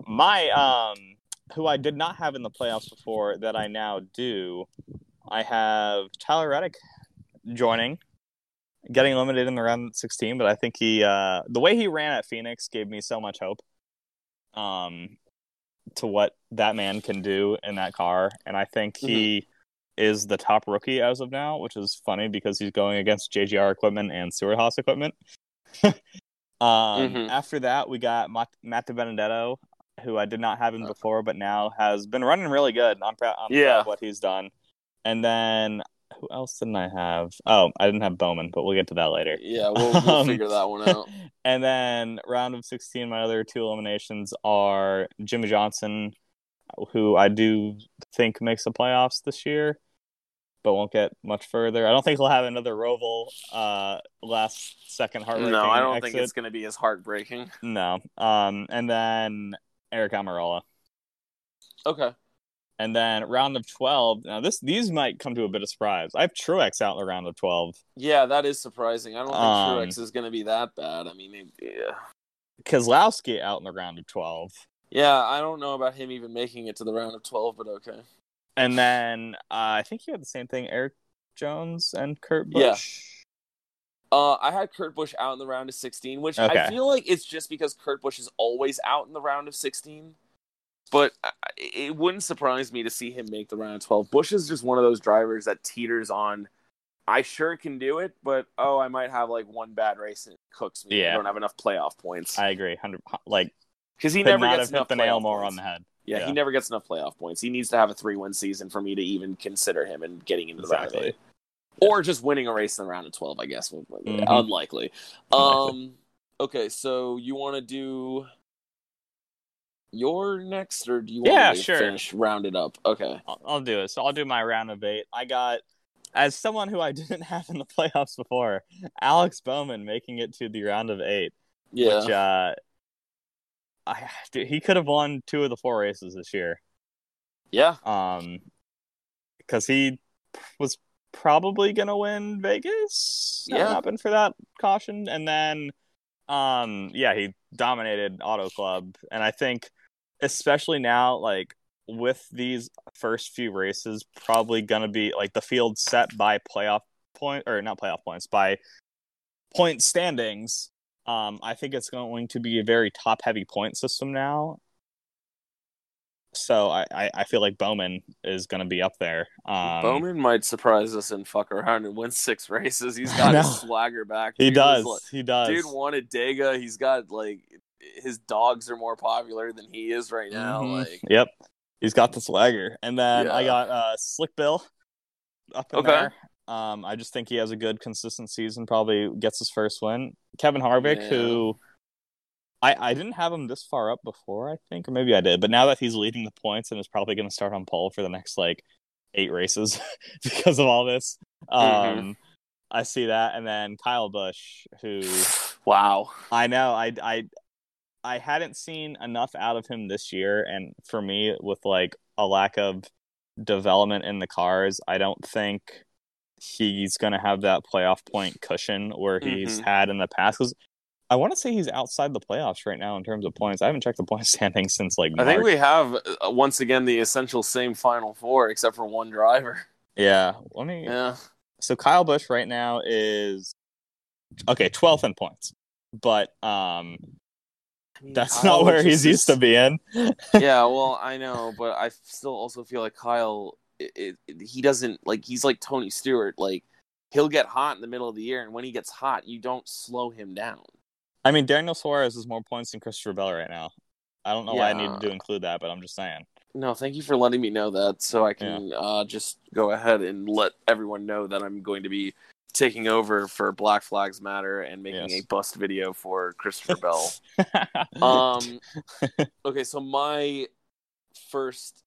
My um, who I did not have in the playoffs before that I now do. I have Tyler Reddick joining, getting eliminated in the round 16, but I think he uh, the way he ran at Phoenix gave me so much hope. Um, to what that man can do in that car, and I think he. Mm-hmm is the top rookie as of now, which is funny because he's going against JGR equipment and Stewart Haas equipment. um, mm-hmm. After that, we got Matt, Matt Benedetto, who I did not have him before, but now has been running really good. I'm, proud, I'm yeah. proud of what he's done. And then who else didn't I have? Oh, I didn't have Bowman, but we'll get to that later. Yeah, we'll, we'll um, figure that one out. And then round of 16, my other two eliminations are Jimmie Johnson, who I do think makes the playoffs this year, but won't get much further. I don't think he'll have another Roval uh, last second heartbreaking. No, I don't exit. think it's going to be as heartbreaking. No. Um, and then Aric Almirola. Okay. And then round of twelve. Now this these might come to a bit of surprise. I have Truex out in the round of twelve. Yeah, that is surprising. I don't think um, Truex is going to be that bad. I mean, yeah. Keselowski out in the round of twelve. Yeah, I don't know about him even making it to the round of twelve, but okay. And then uh, I think you had the same thing, Erik Jones and Kurt Busch. Yeah. Uh, I had Kurt Busch out in the round of 16, which okay. I feel like it's just because Kurt Busch is always out in the round of 16. But it wouldn't surprise me to see him make the round of 12. Busch is just one of those drivers that teeters on. I sure can do it, but oh, I might have like one bad race and it cooks me. Yeah. I don't have enough playoff points. I agree, hundred like because he never gets enough the nail more points. on the head. Yeah, yeah, he never gets enough playoff points. He needs to have a three-win season for me to even consider him and getting into the exactly. round eight. Or just winning a race in the round of twelve, I guess. Mm-hmm. Unlikely. Um. Okay, so you want to do your next, or do you want yeah, to sure. finish round it up? Okay, I'll, I'll do it. So I'll do my round of eight. I got as someone who I didn't have in the playoffs before, Alex Bowman making it to the round of eight. Yeah. Which uh, I dude, he could have won two of the four races this year. Yeah. Um, because he was probably gonna win Vegas. Yeah. Not been for that caution, and then, um, yeah, he dominated Auto Club, and I think, especially now, like with these first few races, probably gonna be like the field set by playoff point or not playoff points by point standings um, I think it's going to be a very top heavy point system now. So I, I, I feel like Bowman is going to be up there. Um, Bowman might surprise us and fuck around and win six races. He's got his swagger back. He does. Like, he does. Dude wanted Dega. He's got like his dogs are more popular than he is right now. Mm-hmm. Like, yep, he's got the swagger. And then yeah. I got uh, Slick Bill up in okay. there. Um, I just think he has a good consistent season. Probably gets his first win. Kevin Harvick, yeah. who I I didn't have him this far up before, I think, or maybe I did, but now that he's leading the points and is probably going to start on pole for the next like eight races because of all this. Mm-hmm. Um, I see that, and then Kyle Busch, who, wow, I know, I I I hadn't seen enough out of him this year, and for me, with like a lack of development in the cars, I don't think he's going to have that playoff point cushion where he's mm-hmm. had in the past. Because I want to say he's outside the playoffs right now in terms of points. I haven't checked the point standings since like. March. I think we have uh, once again the essential same final four, except for one driver. Yeah, let me. Yeah. So Kyle Busch right now is okay, twelfth in points, but um, mean, that's Kyle not where he's used to being. yeah, well, I know, but I still also feel like Kyle, it, it, he doesn't like he's like Tony Stewart, like he'll get hot in the middle of the year, and when he gets hot, you don't slow him down. I mean, Daniel Suarez has more points than Christopher Bell right now. I don't know yeah. why I needed to include that, but I'm just saying. No, thank you for letting me know that, so I can yeah. uh, just go ahead and let everyone know that I'm going to be taking over for Black Flags Matter and making yes. a bust video for Christopher Bell. um, okay, so my first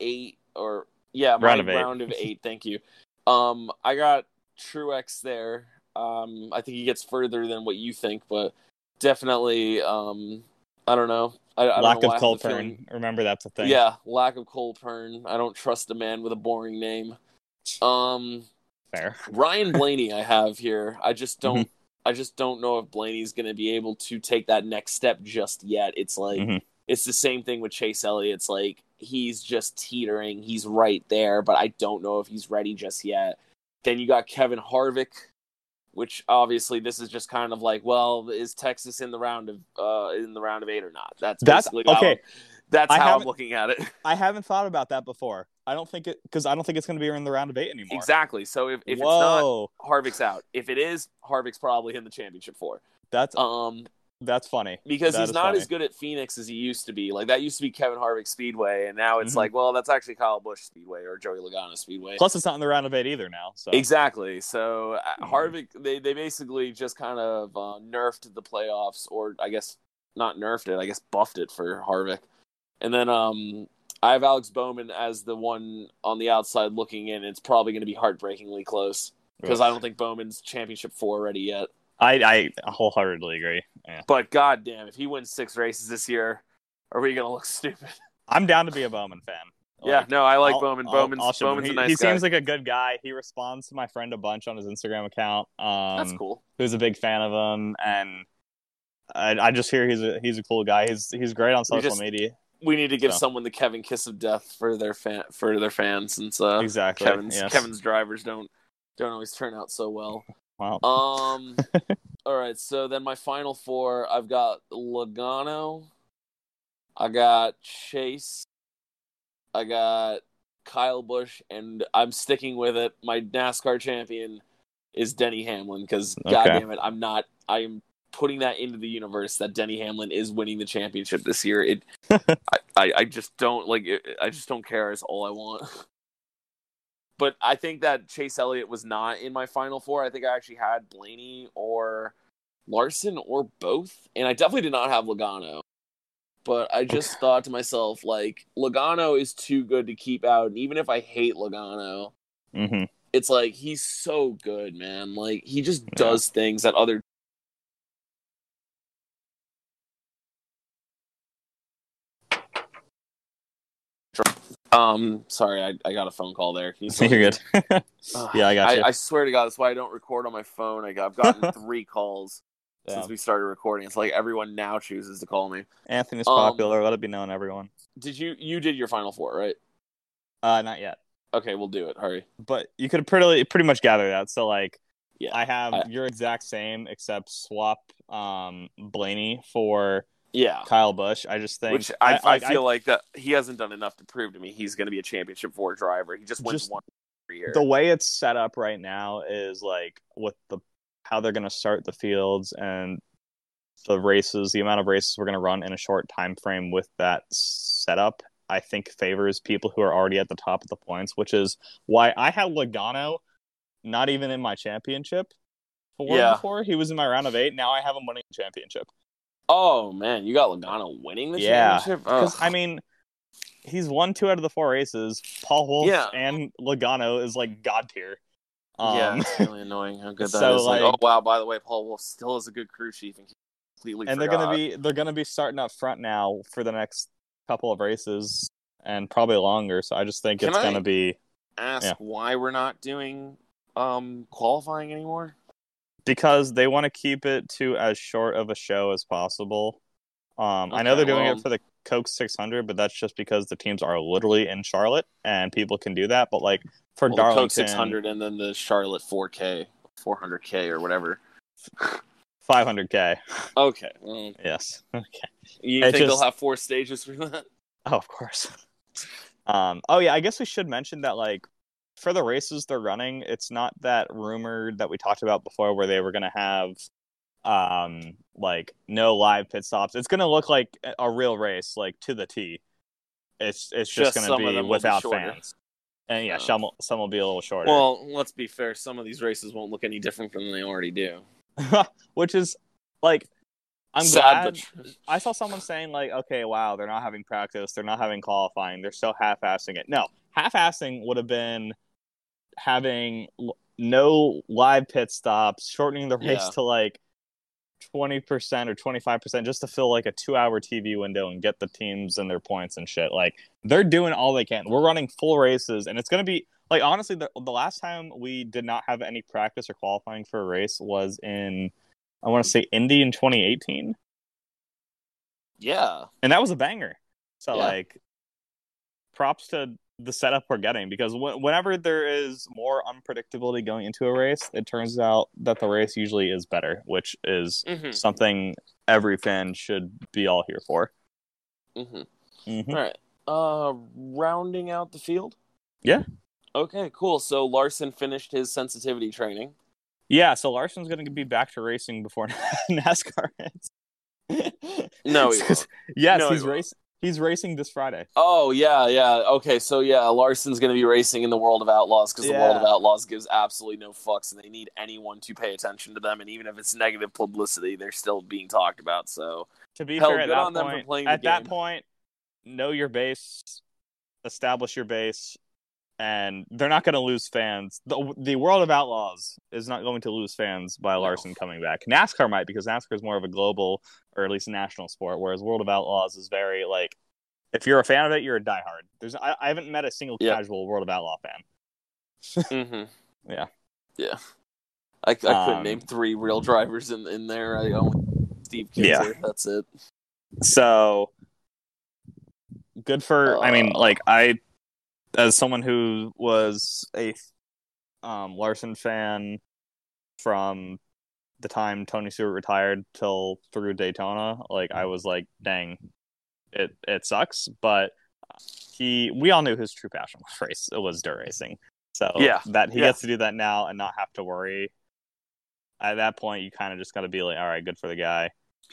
eight or yeah, my round of eight. round of eight. Thank you. Um, I got Truex there. Um, I think he gets further than what you think, but definitely, um, I don't know. I, I lack know of Cole. Remember that's a thing. Yeah, lack of Cole Pearn. I don't trust a man with a boring name. Um, fair. Ryan Blaney, I have here. I just don't. Mm-hmm. I just don't know if Blaney's going to be able to take that next step just yet. It's like mm-hmm. it's the same thing with Chase Elliott. It's like he's just teetering. He's right there, but I don't know if he's ready just yet. Then you got Kevin Harvick, which obviously this is just kind of like, well, is Texas in the round of uh in the round of eight or not? That's that's okay. How, that's how I'm looking at it. I haven't thought about that before. I don't think it because I don't think it's going to be in the round of eight anymore. Exactly. So if, if it's not, Harvick's out. If it is, Harvick's probably in the championship four. That's um that's funny because that he's not funny. as good at Phoenix as he used to be. Like that used to be Kevin Harvick Speedway, and now it's mm-hmm. like, well, that's actually Kyle Busch Speedway or Joey Logano Speedway. Plus, it's not in the round of eight either now. So exactly. So mm-hmm. Harvick, they they basically just kind of uh, nerfed the playoffs, or I guess not nerfed it. I guess buffed it for Harvick, and then um. I have Alex Bowman as the one on the outside looking in. It's probably going to be heartbreakingly close because I don't think Bowman's championship four ready yet. I, I wholeheartedly agree. Yeah. But goddamn, if he wins six races this year, are we gonna look stupid? I'm down to be a Bowman fan. Like, yeah, no, I like I'll, Bowman. Bowman's, I'll Bowman's he, a nice guy. He guy. seems like a good guy. He responds to my friend a bunch on his Instagram account. Um, That's cool. Who's a big fan of him, and I, I, just hear he's a he's a cool guy. He's he's great on social just, media. We need to give so. someone the Kevin kiss of death for their fan for their fans, since uh, exactly Kevin's yes. Kevin's drivers don't don't always turn out so well. Wow. Um. all right. So then my final four, I've got Logano, I got Chase, I got Kyle Busch, and I'm sticking with it. My NASCAR champion is Denny Hamlin because, okay. goddamn it, I'm not. I'm putting that into the universe that Denny Hamlin is winning the championship this year. It, I, I, I, just don't like. It, I just don't care. Is all I want. but I think that Chase Elliott was not in my final four. I think I actually had Blaney or Larson or both, and I definitely did not have Logano. But I just thought to myself, like Logano is too good to keep out, and even if I hate Logano, mm-hmm. it's like he's so good, man. Like he just yeah. does things that other Um, sorry, I, I got a phone call there. Can you You're good. yeah, I got you. I, I, swear to God, that's why I don't record on my phone. I have gotten three calls yeah. since we started recording. It's like everyone now chooses to call me. Anthony's um, popular. Let it be known, everyone. Did you you did your final four right? Uh, not yet. Okay, we'll do it. Hurry. But you could pretty pretty much gather that. So like, yeah, I have I, your exact same except swap um Blaney for yeah, Kyle Busch. I just think, which I, I, I feel I, like that he hasn't done enough to prove to me he's going to be a championship four driver. He just wins just one every year. The way it's set up right now is like with the how they're going to start the fields and the races, the amount of races we're going to run in a short time frame with that setup. I think favors people who are already at the top of the points, which is why I had Logano not even in my championship. Four yeah. before he was in my round of eight. Now I have him winning the championship. Oh man, you got Logano winning the yeah. championship. Because I mean, he's won two out of the four races. Paul Wolfe yeah. and Logano is like god tier. Um, yeah, it's really annoying how good that so, is. Like, like, oh wow, by the way, Paul Wolfe still is a good crew chief and completely. And forgot. they're gonna be they're gonna be starting up front now for the next couple of races and probably longer. So I just think Can it's I gonna be. Ask yeah. why we're not doing um qualifying anymore? Because they want to keep it to as short of a show as possible. Um, okay, I know they're doing well, it for the Coke 600, but that's just because the teams are literally in Charlotte and people can do that. But like for well, Darlington, Coke 600 and then the Charlotte 4K, 400K or whatever. 500K. Okay. Well, yes. Okay. You think just... they'll have four stages for that? Oh, of course. Um, oh yeah, I guess we should mention that like for the races they're running, it's not that rumored that we talked about before where they were going to have um like no live pit stops. It's going to look like a real race like to the T. It's it's just, just going to be without be fans. And yeah, some some will be a little shorter. Well, let's be fair. Some of these races won't look any different from they already do. Which is like I'm Sad, glad. But... I saw someone saying like, okay, wow, they're not having practice, they're not having qualifying, they're still half-assing it. No, half-assing would have been having no live pit stops, shortening the race yeah. to like twenty percent or twenty five percent, just to fill like a two-hour TV window and get the teams and their points and shit. Like they're doing all they can. We're running full races, and it's gonna be like honestly, the the last time we did not have any practice or qualifying for a race was in I want to say Indy in 2018. Yeah, and that was a banger. So yeah. like, props to the setup we're getting because whenever there is more unpredictability going into a race, it turns out that the race usually is better, which is mm-hmm. something every fan should be all here for. Mm-hmm. Mm-hmm. All right, uh, rounding out the field. Yeah. Okay, cool. So Larson finished his sensitivity training. Yeah, so Larson's going to be back to racing before NASCAR ends. no, he yes, no, he's he racing. He's racing this Friday. Oh yeah, yeah. Okay, so yeah, Larson's going to be racing in the World of Outlaws because yeah. the World of Outlaws gives absolutely no fucks, and they need anyone to pay attention to them. And even if it's negative publicity, they're still being talked about. So to be hell, fair, at that point, at that point, know your base, establish your base, and they're not going to lose fans. The, the World of Outlaws is not going to lose fans by Larson no. coming back. NASCAR might because NASCAR is more of a global or at least national sport, whereas World of Outlaws is very like if you're a fan of it, you're a diehard. There's I, I haven't met a single yep. casual World of Outlaw fan. mm-hmm. Yeah, yeah. I, I couldn't um, name three real drivers in in there. I only Steve Kinser. Yeah. That's it. So good for. Uh, I mean, uh. like I as someone who was a um, Larson fan from the time Tony Stewart retired till through Daytona, like I was like, dang, it it sucks, but he we all knew his true passion was race. It was dirt racing. So yeah, that he yeah. gets to do that now and not have to worry. At that point, you kind of just got to be like, all right, good for the guy.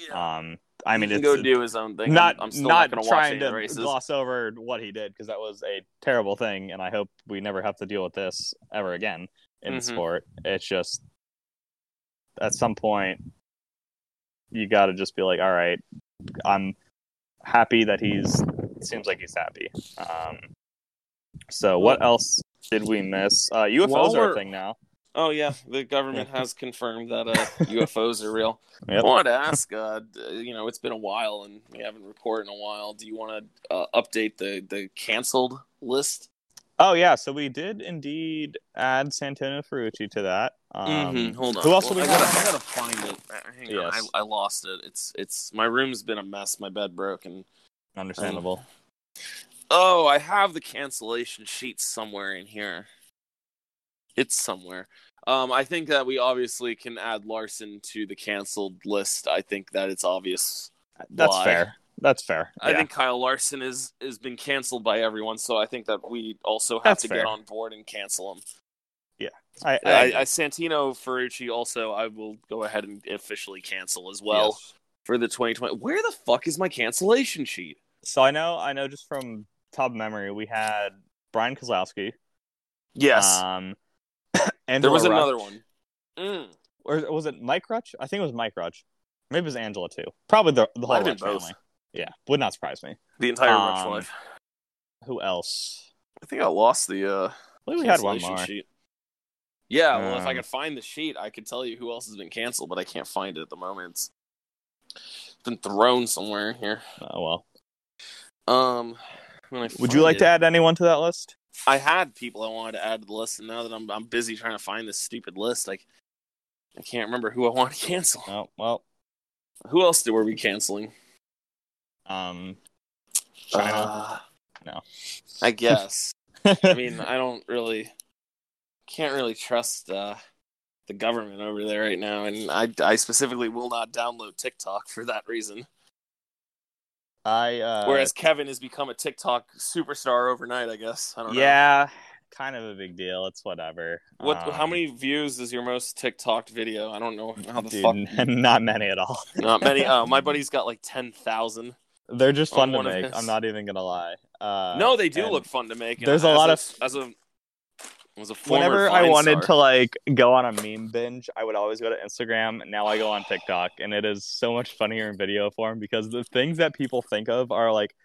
Yeah. Um, I mean, he it's go do his own thing. Not, I'm still not, not trying to races. gloss over what he did because that was a terrible thing, and I hope we never have to deal with this ever again in mm-hmm. sport. It's just at some point you got to just be like, all right, I'm happy that he's. Seems like he's happy. Um, so what else did we miss? Uh, UFOs are a thing now. Oh yeah, the government has confirmed that uh, UFOs are real. Yep. I wanted to ask, uh, you know, it's been a while and we haven't recorded in a while. Do you want to uh, update the the canceled list? Oh yeah, so we did indeed add Santino Ferrucci to that. Um, mm-hmm. Hold on, who else well, we I gotta, I gotta, find it. Uh, hang yes. on, I, I, lost it. It's it's my room's been a mess. My bed broke and understandable. Um, oh, I have the cancellation sheet somewhere in here. It's somewhere. Um, I think that we obviously can add Larson to the canceled list. I think that it's obvious. That's why. fair. That's fair. I think Kyle Larson is has been canceled by everyone, so I think that we also have That's to fair. get on board and cancel him. Yeah, I, I, I, I, Santino Ferrucci also I will go ahead and officially cancel as well yes. for the 2020. Where the fuck is my cancellation sheet? So I know I know just from top memory we had Brian Keselowski. Yes. Um, Angela there was another one. Mm. Or was it Mike Rutch? I think it was Mike Rutch. Maybe it was Angela too. Probably the, the whole Rutch family. Yeah, would not surprise me. The entire Um, life. Who else? I think I lost the uh we had one more. sheet. Yeah, well, if I Um, could find the sheet, I could tell you who else has been canceled, but I can't find it at the moment. It's been thrown somewhere here. Oh well. Um, when I Would you like it- to add anyone to that list? I had people I wanted to add to the list, and now that I'm I'm busy trying to find this stupid list, like I can't remember who I want to cancel. Oh well. Who else were we canceling? Um, China. Uh, No. I guess. I mean, I don't really can't really trust uh, the government over there right now, and I, I specifically will not download TikTok for that reason. I uh, Whereas Kevin has become a TikTok superstar overnight, I guess. I don't know. yeah, kind of a big deal. It's whatever. What? how Um, many views is your most TikTok video? I don't know how the Dude, fuck. not many at all. Not many. Oh, my buddy's got like ten thousand. They're just fun to make. I'm not even gonna lie. Uh, no, they do and look fun to make. there's a lot a, of- as a as a Whenever I wanted star- to like go on a meme binge, I would always go to Instagram. Now I go on TikTok, and it is so much funnier in video form because the things that people think of are like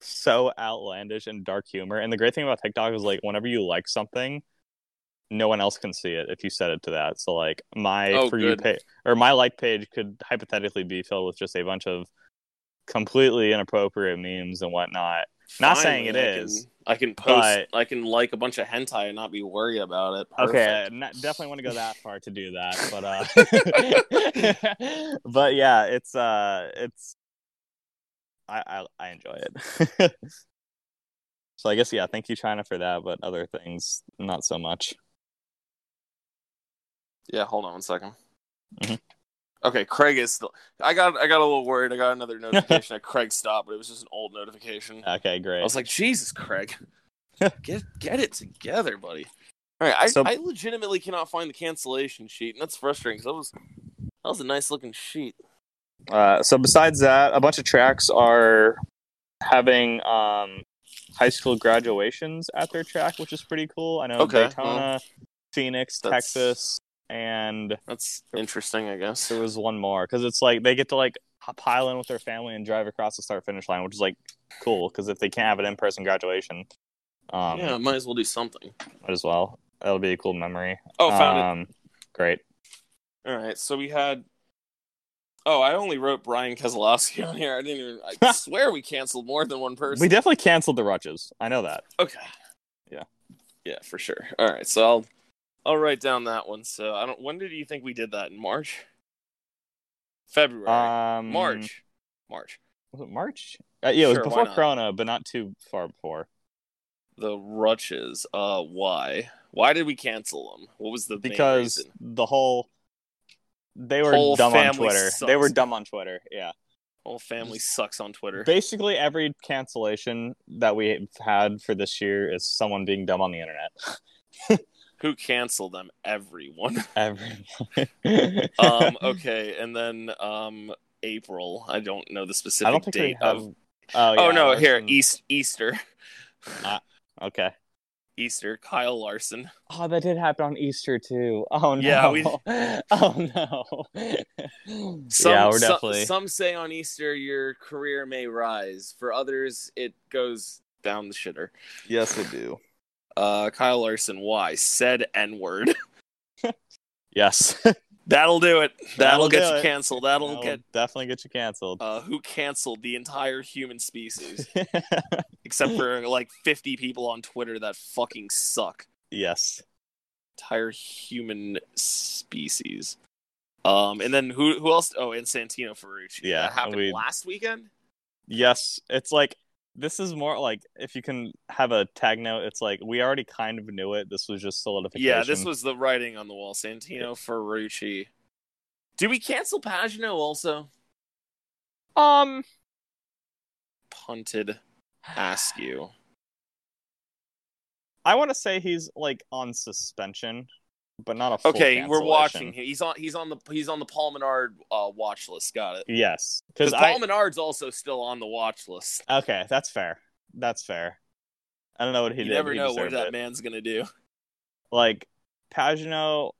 so outlandish and dark humor. And the great thing about TikTok is like whenever you like something, no one else can see it if you set it to that. So like my Oh, for you page or my like page could hypothetically be filled with just a bunch of completely inappropriate memes and whatnot. Not saying it I is, Can, I can post. but- I can like a bunch of hentai and not be worried about it. Okay, not, definitely want to go that far to do that, but uh, but yeah, it's uh, it's I I, I enjoy it. so I guess yeah, thank you China for that, but other things not so much. Yeah, hold on one second. Mhm. Okay, Craig is still. I got. I got a little worried. I got another notification that Craig stopped, but it was just an old notification. Okay, great. I was like, Jesus, Craig, get get it together, buddy. All right, I, So- I legitimately cannot find the cancellation sheet, and that's frustrating because that was that was a nice looking sheet. Uh, so besides that, a bunch of tracks are having um, high school graduations at their track, which is pretty cool. I know Okay, Daytona, Phoenix, That's- Texas, and That's interesting, I guess. there was one more because it's like they get to like pile in with their family and drive across the start finish line, which is like cool because if they can't have an in person graduation, um, yeah, might as well do something. might as well. That'll be a cool memory. Oh, found it. um, Great. All right, so we had. Oh, I only wrote Brian Keselowski on here. I didn't even. I swear we canceled more than one person. We definitely canceled the Rutches. I know that. Okay. Yeah. Yeah, for sure. All right, so I'll I'll write down that one. So I don't. When did you think we did that in March? February. Um, March. March. Was it March? Uh, yeah, it was Sure, before? Corona, but not too far before. The Rutches. Uh, why? Why did we cancel them? What was the Because the whole they were Whole dumb on Twitter. sucks. They were dumb on Twitter. Yeah. whole family sucks on Twitter. Basically, every cancellation that we had for this year is someone being dumb on the internet. Who canceled them? Everyone. Everyone. um. Okay, and then um April. I don't know the specific I don't think we date have. of. Oh, Oh yeah, no! Here, Larson- East Easter. Okay. Easter. Kyle Larson. Oh, that did happen on Easter too. Oh no. Yeah, we- Oh no. Some, yeah, we're definitely. Some say on Easter your career may rise. For others, it goes down the shitter. Yes, it do. Uh, Kyle Larson. Why said N word? Yes. That'll do it. That'll, That'll get you it. canceled. That'll That'll get. definitely get you canceled. Uh, who canceled the entire human species, except for like fifty people on Twitter that fucking suck. yes. Entire human species. Um, and then who who else? Oh, and Santino Ferrucci. Yeah, that happened we- last weekend. Yes. It's like this is more like if you can have a tag note, it's like we already kind of knew it. This was just solidification. Yeah, this was the writing on the wall. Santino Ferrucci. Did we cancel Pagenaud also? um Punted. Ask you. I want to say he's like on suspension, but not a full Okay, we're watching. him. He's on. He's on the. He's on the Paul Menard uh, watch list. Got it. Yes, Because because Paul I Menard's also still on the watch list. okay, that's fair. That's fair. I don't know what he you did. never he know what that it. man's gonna do. Like Pagenaud,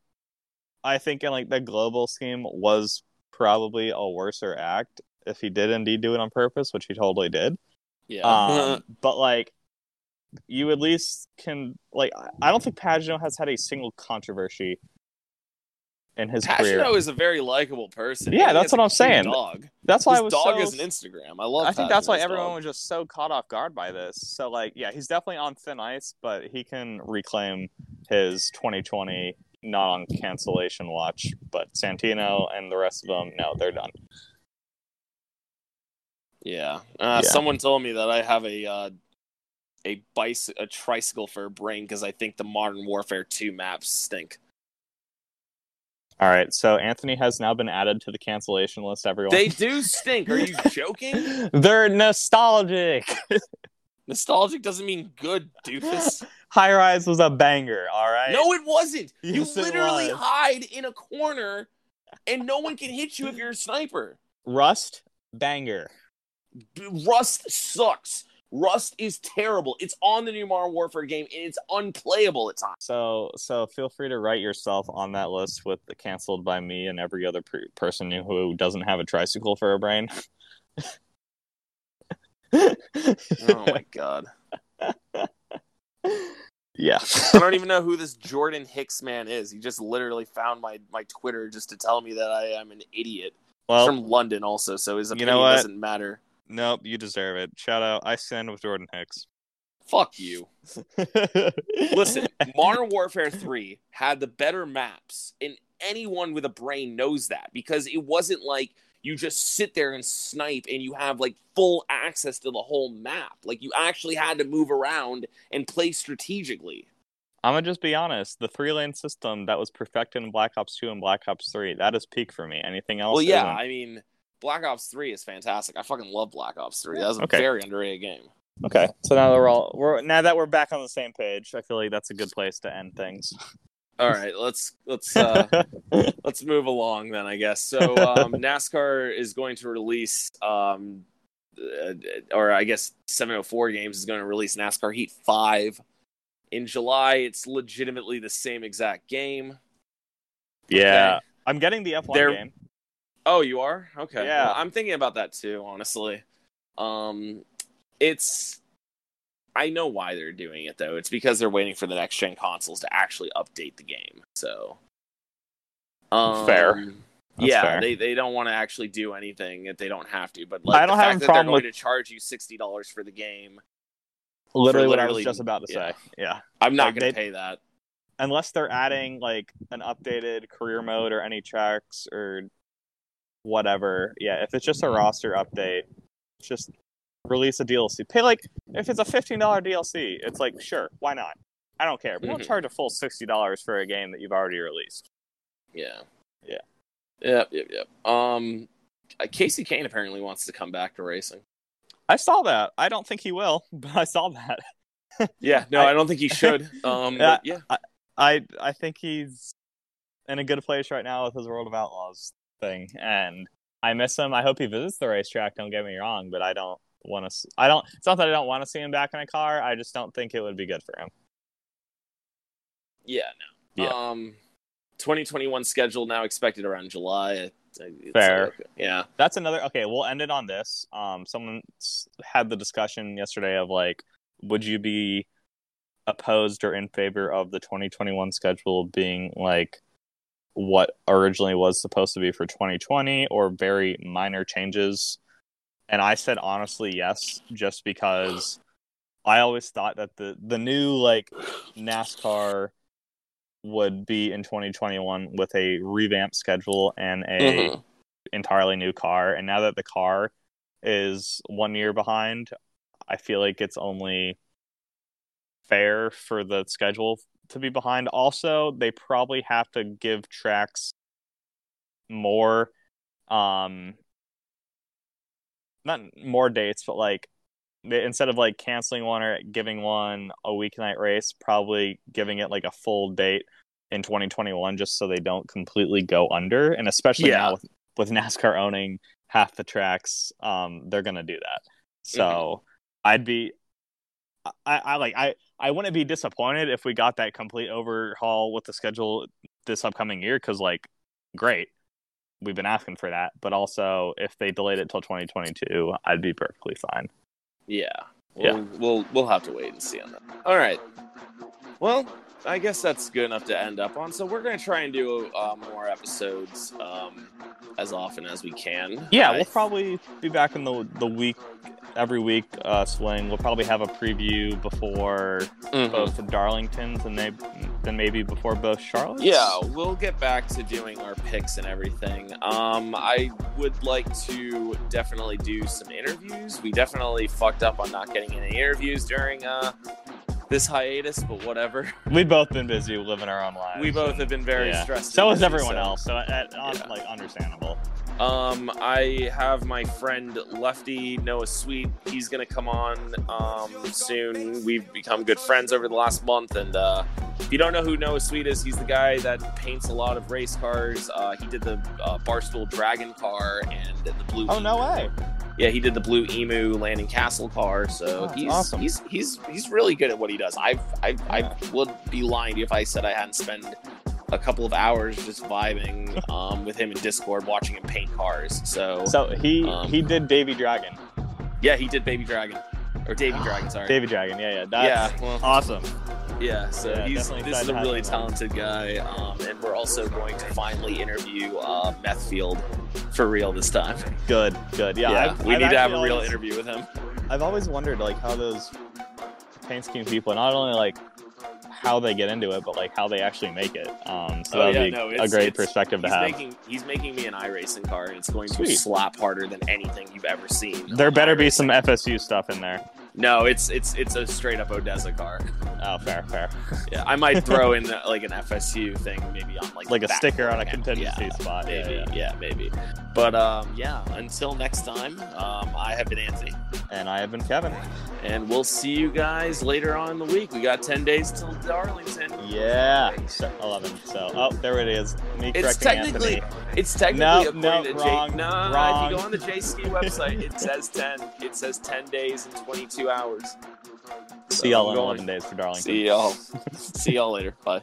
I think in like the global scheme was probably a worser act if he did indeed do it on purpose, which he totally did. Yeah. Um, but like, you at least can like. I don't think Pagenaud has had a single controversy in his Pagenaud career. is a very likable person. Yeah, that's what I'm saying. Dog. That's why his I was dog so, is an Instagram. I love. I think that's why everyone dog. was just so caught off guard by this. So like, yeah, he's definitely on thin ice, but he can reclaim his 2020 not on cancellation watch. But Santino and the rest of them, no, they're done. Yeah. Uh, Yeah. Someone told me that I have a uh, a bice a tricycle for a brain because I think the Modern Warfare 2 maps stink. All right, so Anthony has now been added to the cancellation list. Everyone, They do stink. Are you joking? they're nostalgic. Nostalgic doesn't mean good, doofus. High Rise was a banger. All right. No, it wasn't. you Yes, it literally was. hide in a corner, and no one can hit you if you're a sniper. Rust banger. Rust sucks. Rust is terrible. It's on the new Modern Warfare game, and it's unplayable at times. So so feel free to write yourself on that list with the canceled by me and every other per- person who doesn't have a tricycle for a brain. Oh my god. yeah. I don't even know who this Jordan Hicks man is. He just literally found my, my Twitter just to tell me that I am an idiot. He's Well, from London also, so his you know what? doesn't matter. Nope, you deserve it. Shout out. I stand with Jordan Hicks. Fuck you. Listen, Modern Warfare 3 had the better maps, and anyone with a brain knows that because it wasn't like you just sit there and snipe and you have like full access to the whole map. Like you actually had to move around and play strategically. I'm gonna just be honest. The three lane system that was perfected in Black Ops 2 and Black Ops 3, that is peak for me. Anything else? Well, yeah, isn't. I mean, Black Ops 3 is fantastic. I fucking love Black Ops 3. That was a Okay. very underrated game. Okay, so now that we're all we're now that we're back on the same page, I feel like that's a good place to end things. All right, let's let's uh let's move along then, I guess. So um, NASCAR is going to release, um, uh, or I guess 704 Games is going to release NASCAR Heat Five in July. It's legitimately the same exact game. yeah, Okay. I'm getting the F1 They're- game. Oh, you are okay. Yeah. Well, I'm thinking about that too. Honestly, um, it's. I know why they're doing it though. It's because they're waiting for the next gen consoles to actually update the game. So, um, Fair. That's yeah, fair. they they don't want to actually do anything if they don't have to. But like I don't the have fact a that problem they're going with- to charge you sixty dollars for the game, Literally, what I was just about to yeah. say. Yeah, I'm not Like, going to pay that. unless they're adding like an updated career mode or any tracks or whatever. Yeah, if it's just a roster update, just release a DLC. Pay like if it's a fifteen dollar DLC, it's like sure, why not? I don't care. But don't Mhm. charge a full sixty dollars for a game that you've already released. Yeah. Yeah. Yep. Yep. Yep. Um, uh, Kasey Kahne apparently wants to come back to racing. I saw that. I don't think he will, but I saw that. Yeah, no, I- I, don't think he should. Um, Yeah. yeah, I I think he's in a good place right now with his World of Outlaws thing, and I miss him. I hope he visits the racetrack. Don't get me wrong, but I don't want to. I don't. It's not that I don't want to see him back in a car. I just don't think it would be good for him. yeah, no. Yeah. Um, 2021 schedule now expected around July. It's, Fair. uh, yeah. That's another. Okay, we'll end it on this. Um, someone had the discussion yesterday of like, would you be opposed or in favor of the 2021 schedule being like what originally was supposed to be for 2020 or very minor changes? And I said honestly yes, just because I always thought that the the new like NASCAR would be in 2021 with a revamped schedule and a Mhm. entirely new car. And now that the car is one year behind, I feel like it's only fair for the schedule to be behind. Also, they probably have to give tracks more um not more dates, but like they, instead of like canceling one or giving one a weeknight race, probably giving it like a full date in 2021 just so they don't completely go under. And especially Yeah. now with, with NASCAR owning half the tracks, um, they're gonna do that. So I'd be I, I like I I wouldn't be disappointed if we got that complete overhaul with the schedule this upcoming year because like great. We've been asking for that but also if they delayed it till 2022 i'd be perfectly fine. Yeah. We'll, yeah we'll we'll have to wait and see on that. All right. Well I guess that's good enough to end up on. So we're gonna try and do uh, more episodes um, as often as we can. Yeah, I... we'll probably be back in the the week every week uh, swing. We'll probably have a preview before mm-hmm. both the Darlingtons and they, then maybe before both Charlotte. Yeah, we'll get back to doing our picks and everything. Um, I would like to definitely do some interviews. We definitely fucked up on not getting any interviews during uh, this hiatus, but whatever. We've both been busy living our own lives. We both have been very yeah. stressed. So has everyone so. else. So, at, uh, yeah. like, understandable. Um, I have my friend Lefty Noah Sweet. He's gonna come on um, soon. We've become good friends over the last month, and uh, if you don't know who Noah Sweet is, he's the guy that paints a lot of race cars. Uh, he did the uh, Barstool Dragon car and the blue. Oh no way! Yeah, he did the blue emu Landon Cassill car. So oh, he's awesome. he's he's he's really good at what he does. I I yeah. I would be lying if I said I hadn't spent a couple of hours just vibing um, with him in Discord, watching him paint cars. So, so he um, he did Baby Dragon. Yeah, he did Baby Dragon or Davy Dragon. Sorry, Davy Dragon. Yeah, yeah, that's yeah. Well, awesome. Yeah, so yeah, he's this is a really talented guy, um, and we're also going to finally interview uh, Methfield for real this time. Good, good. Yeah, yeah I've, we I've need to have a real always, interview with him. I've always wondered like how those paint scheme people not only like how they get into it, but like how they actually make it. Um, so oh, that'd yeah, be no, a great perspective to have. Making, he's making me an iRacing car, and it's going Sweet. to slap harder than anything you've ever seen. There better be some FSU stuff in there. No, it's it's it's a straight up ODESZA car. Oh, fair, fair. Yeah, I might throw in like an FSU thing, maybe on like like a sticker on a contingency yeah, spot. Maybe, yeah, yeah. yeah, maybe. But um, yeah. Until next time, um, I have been Anthony, and I have been Kevin, and we'll see you guys later on in the week. We got ten days till Darlington. Yeah, eleven. So, oh, there it is. Me it's technically, Anthony. it's technically nope, nope, wrong, J- no, wrong. if you go on the Jayski website, it says ten. It says ten days and twenty two hours. See y'all in 11 days for Darlington. See y'all. See y'all later. Bye.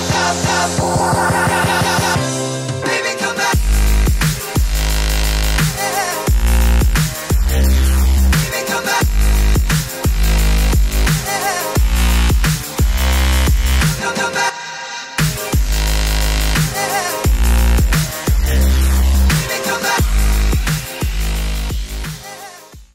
up, up, up.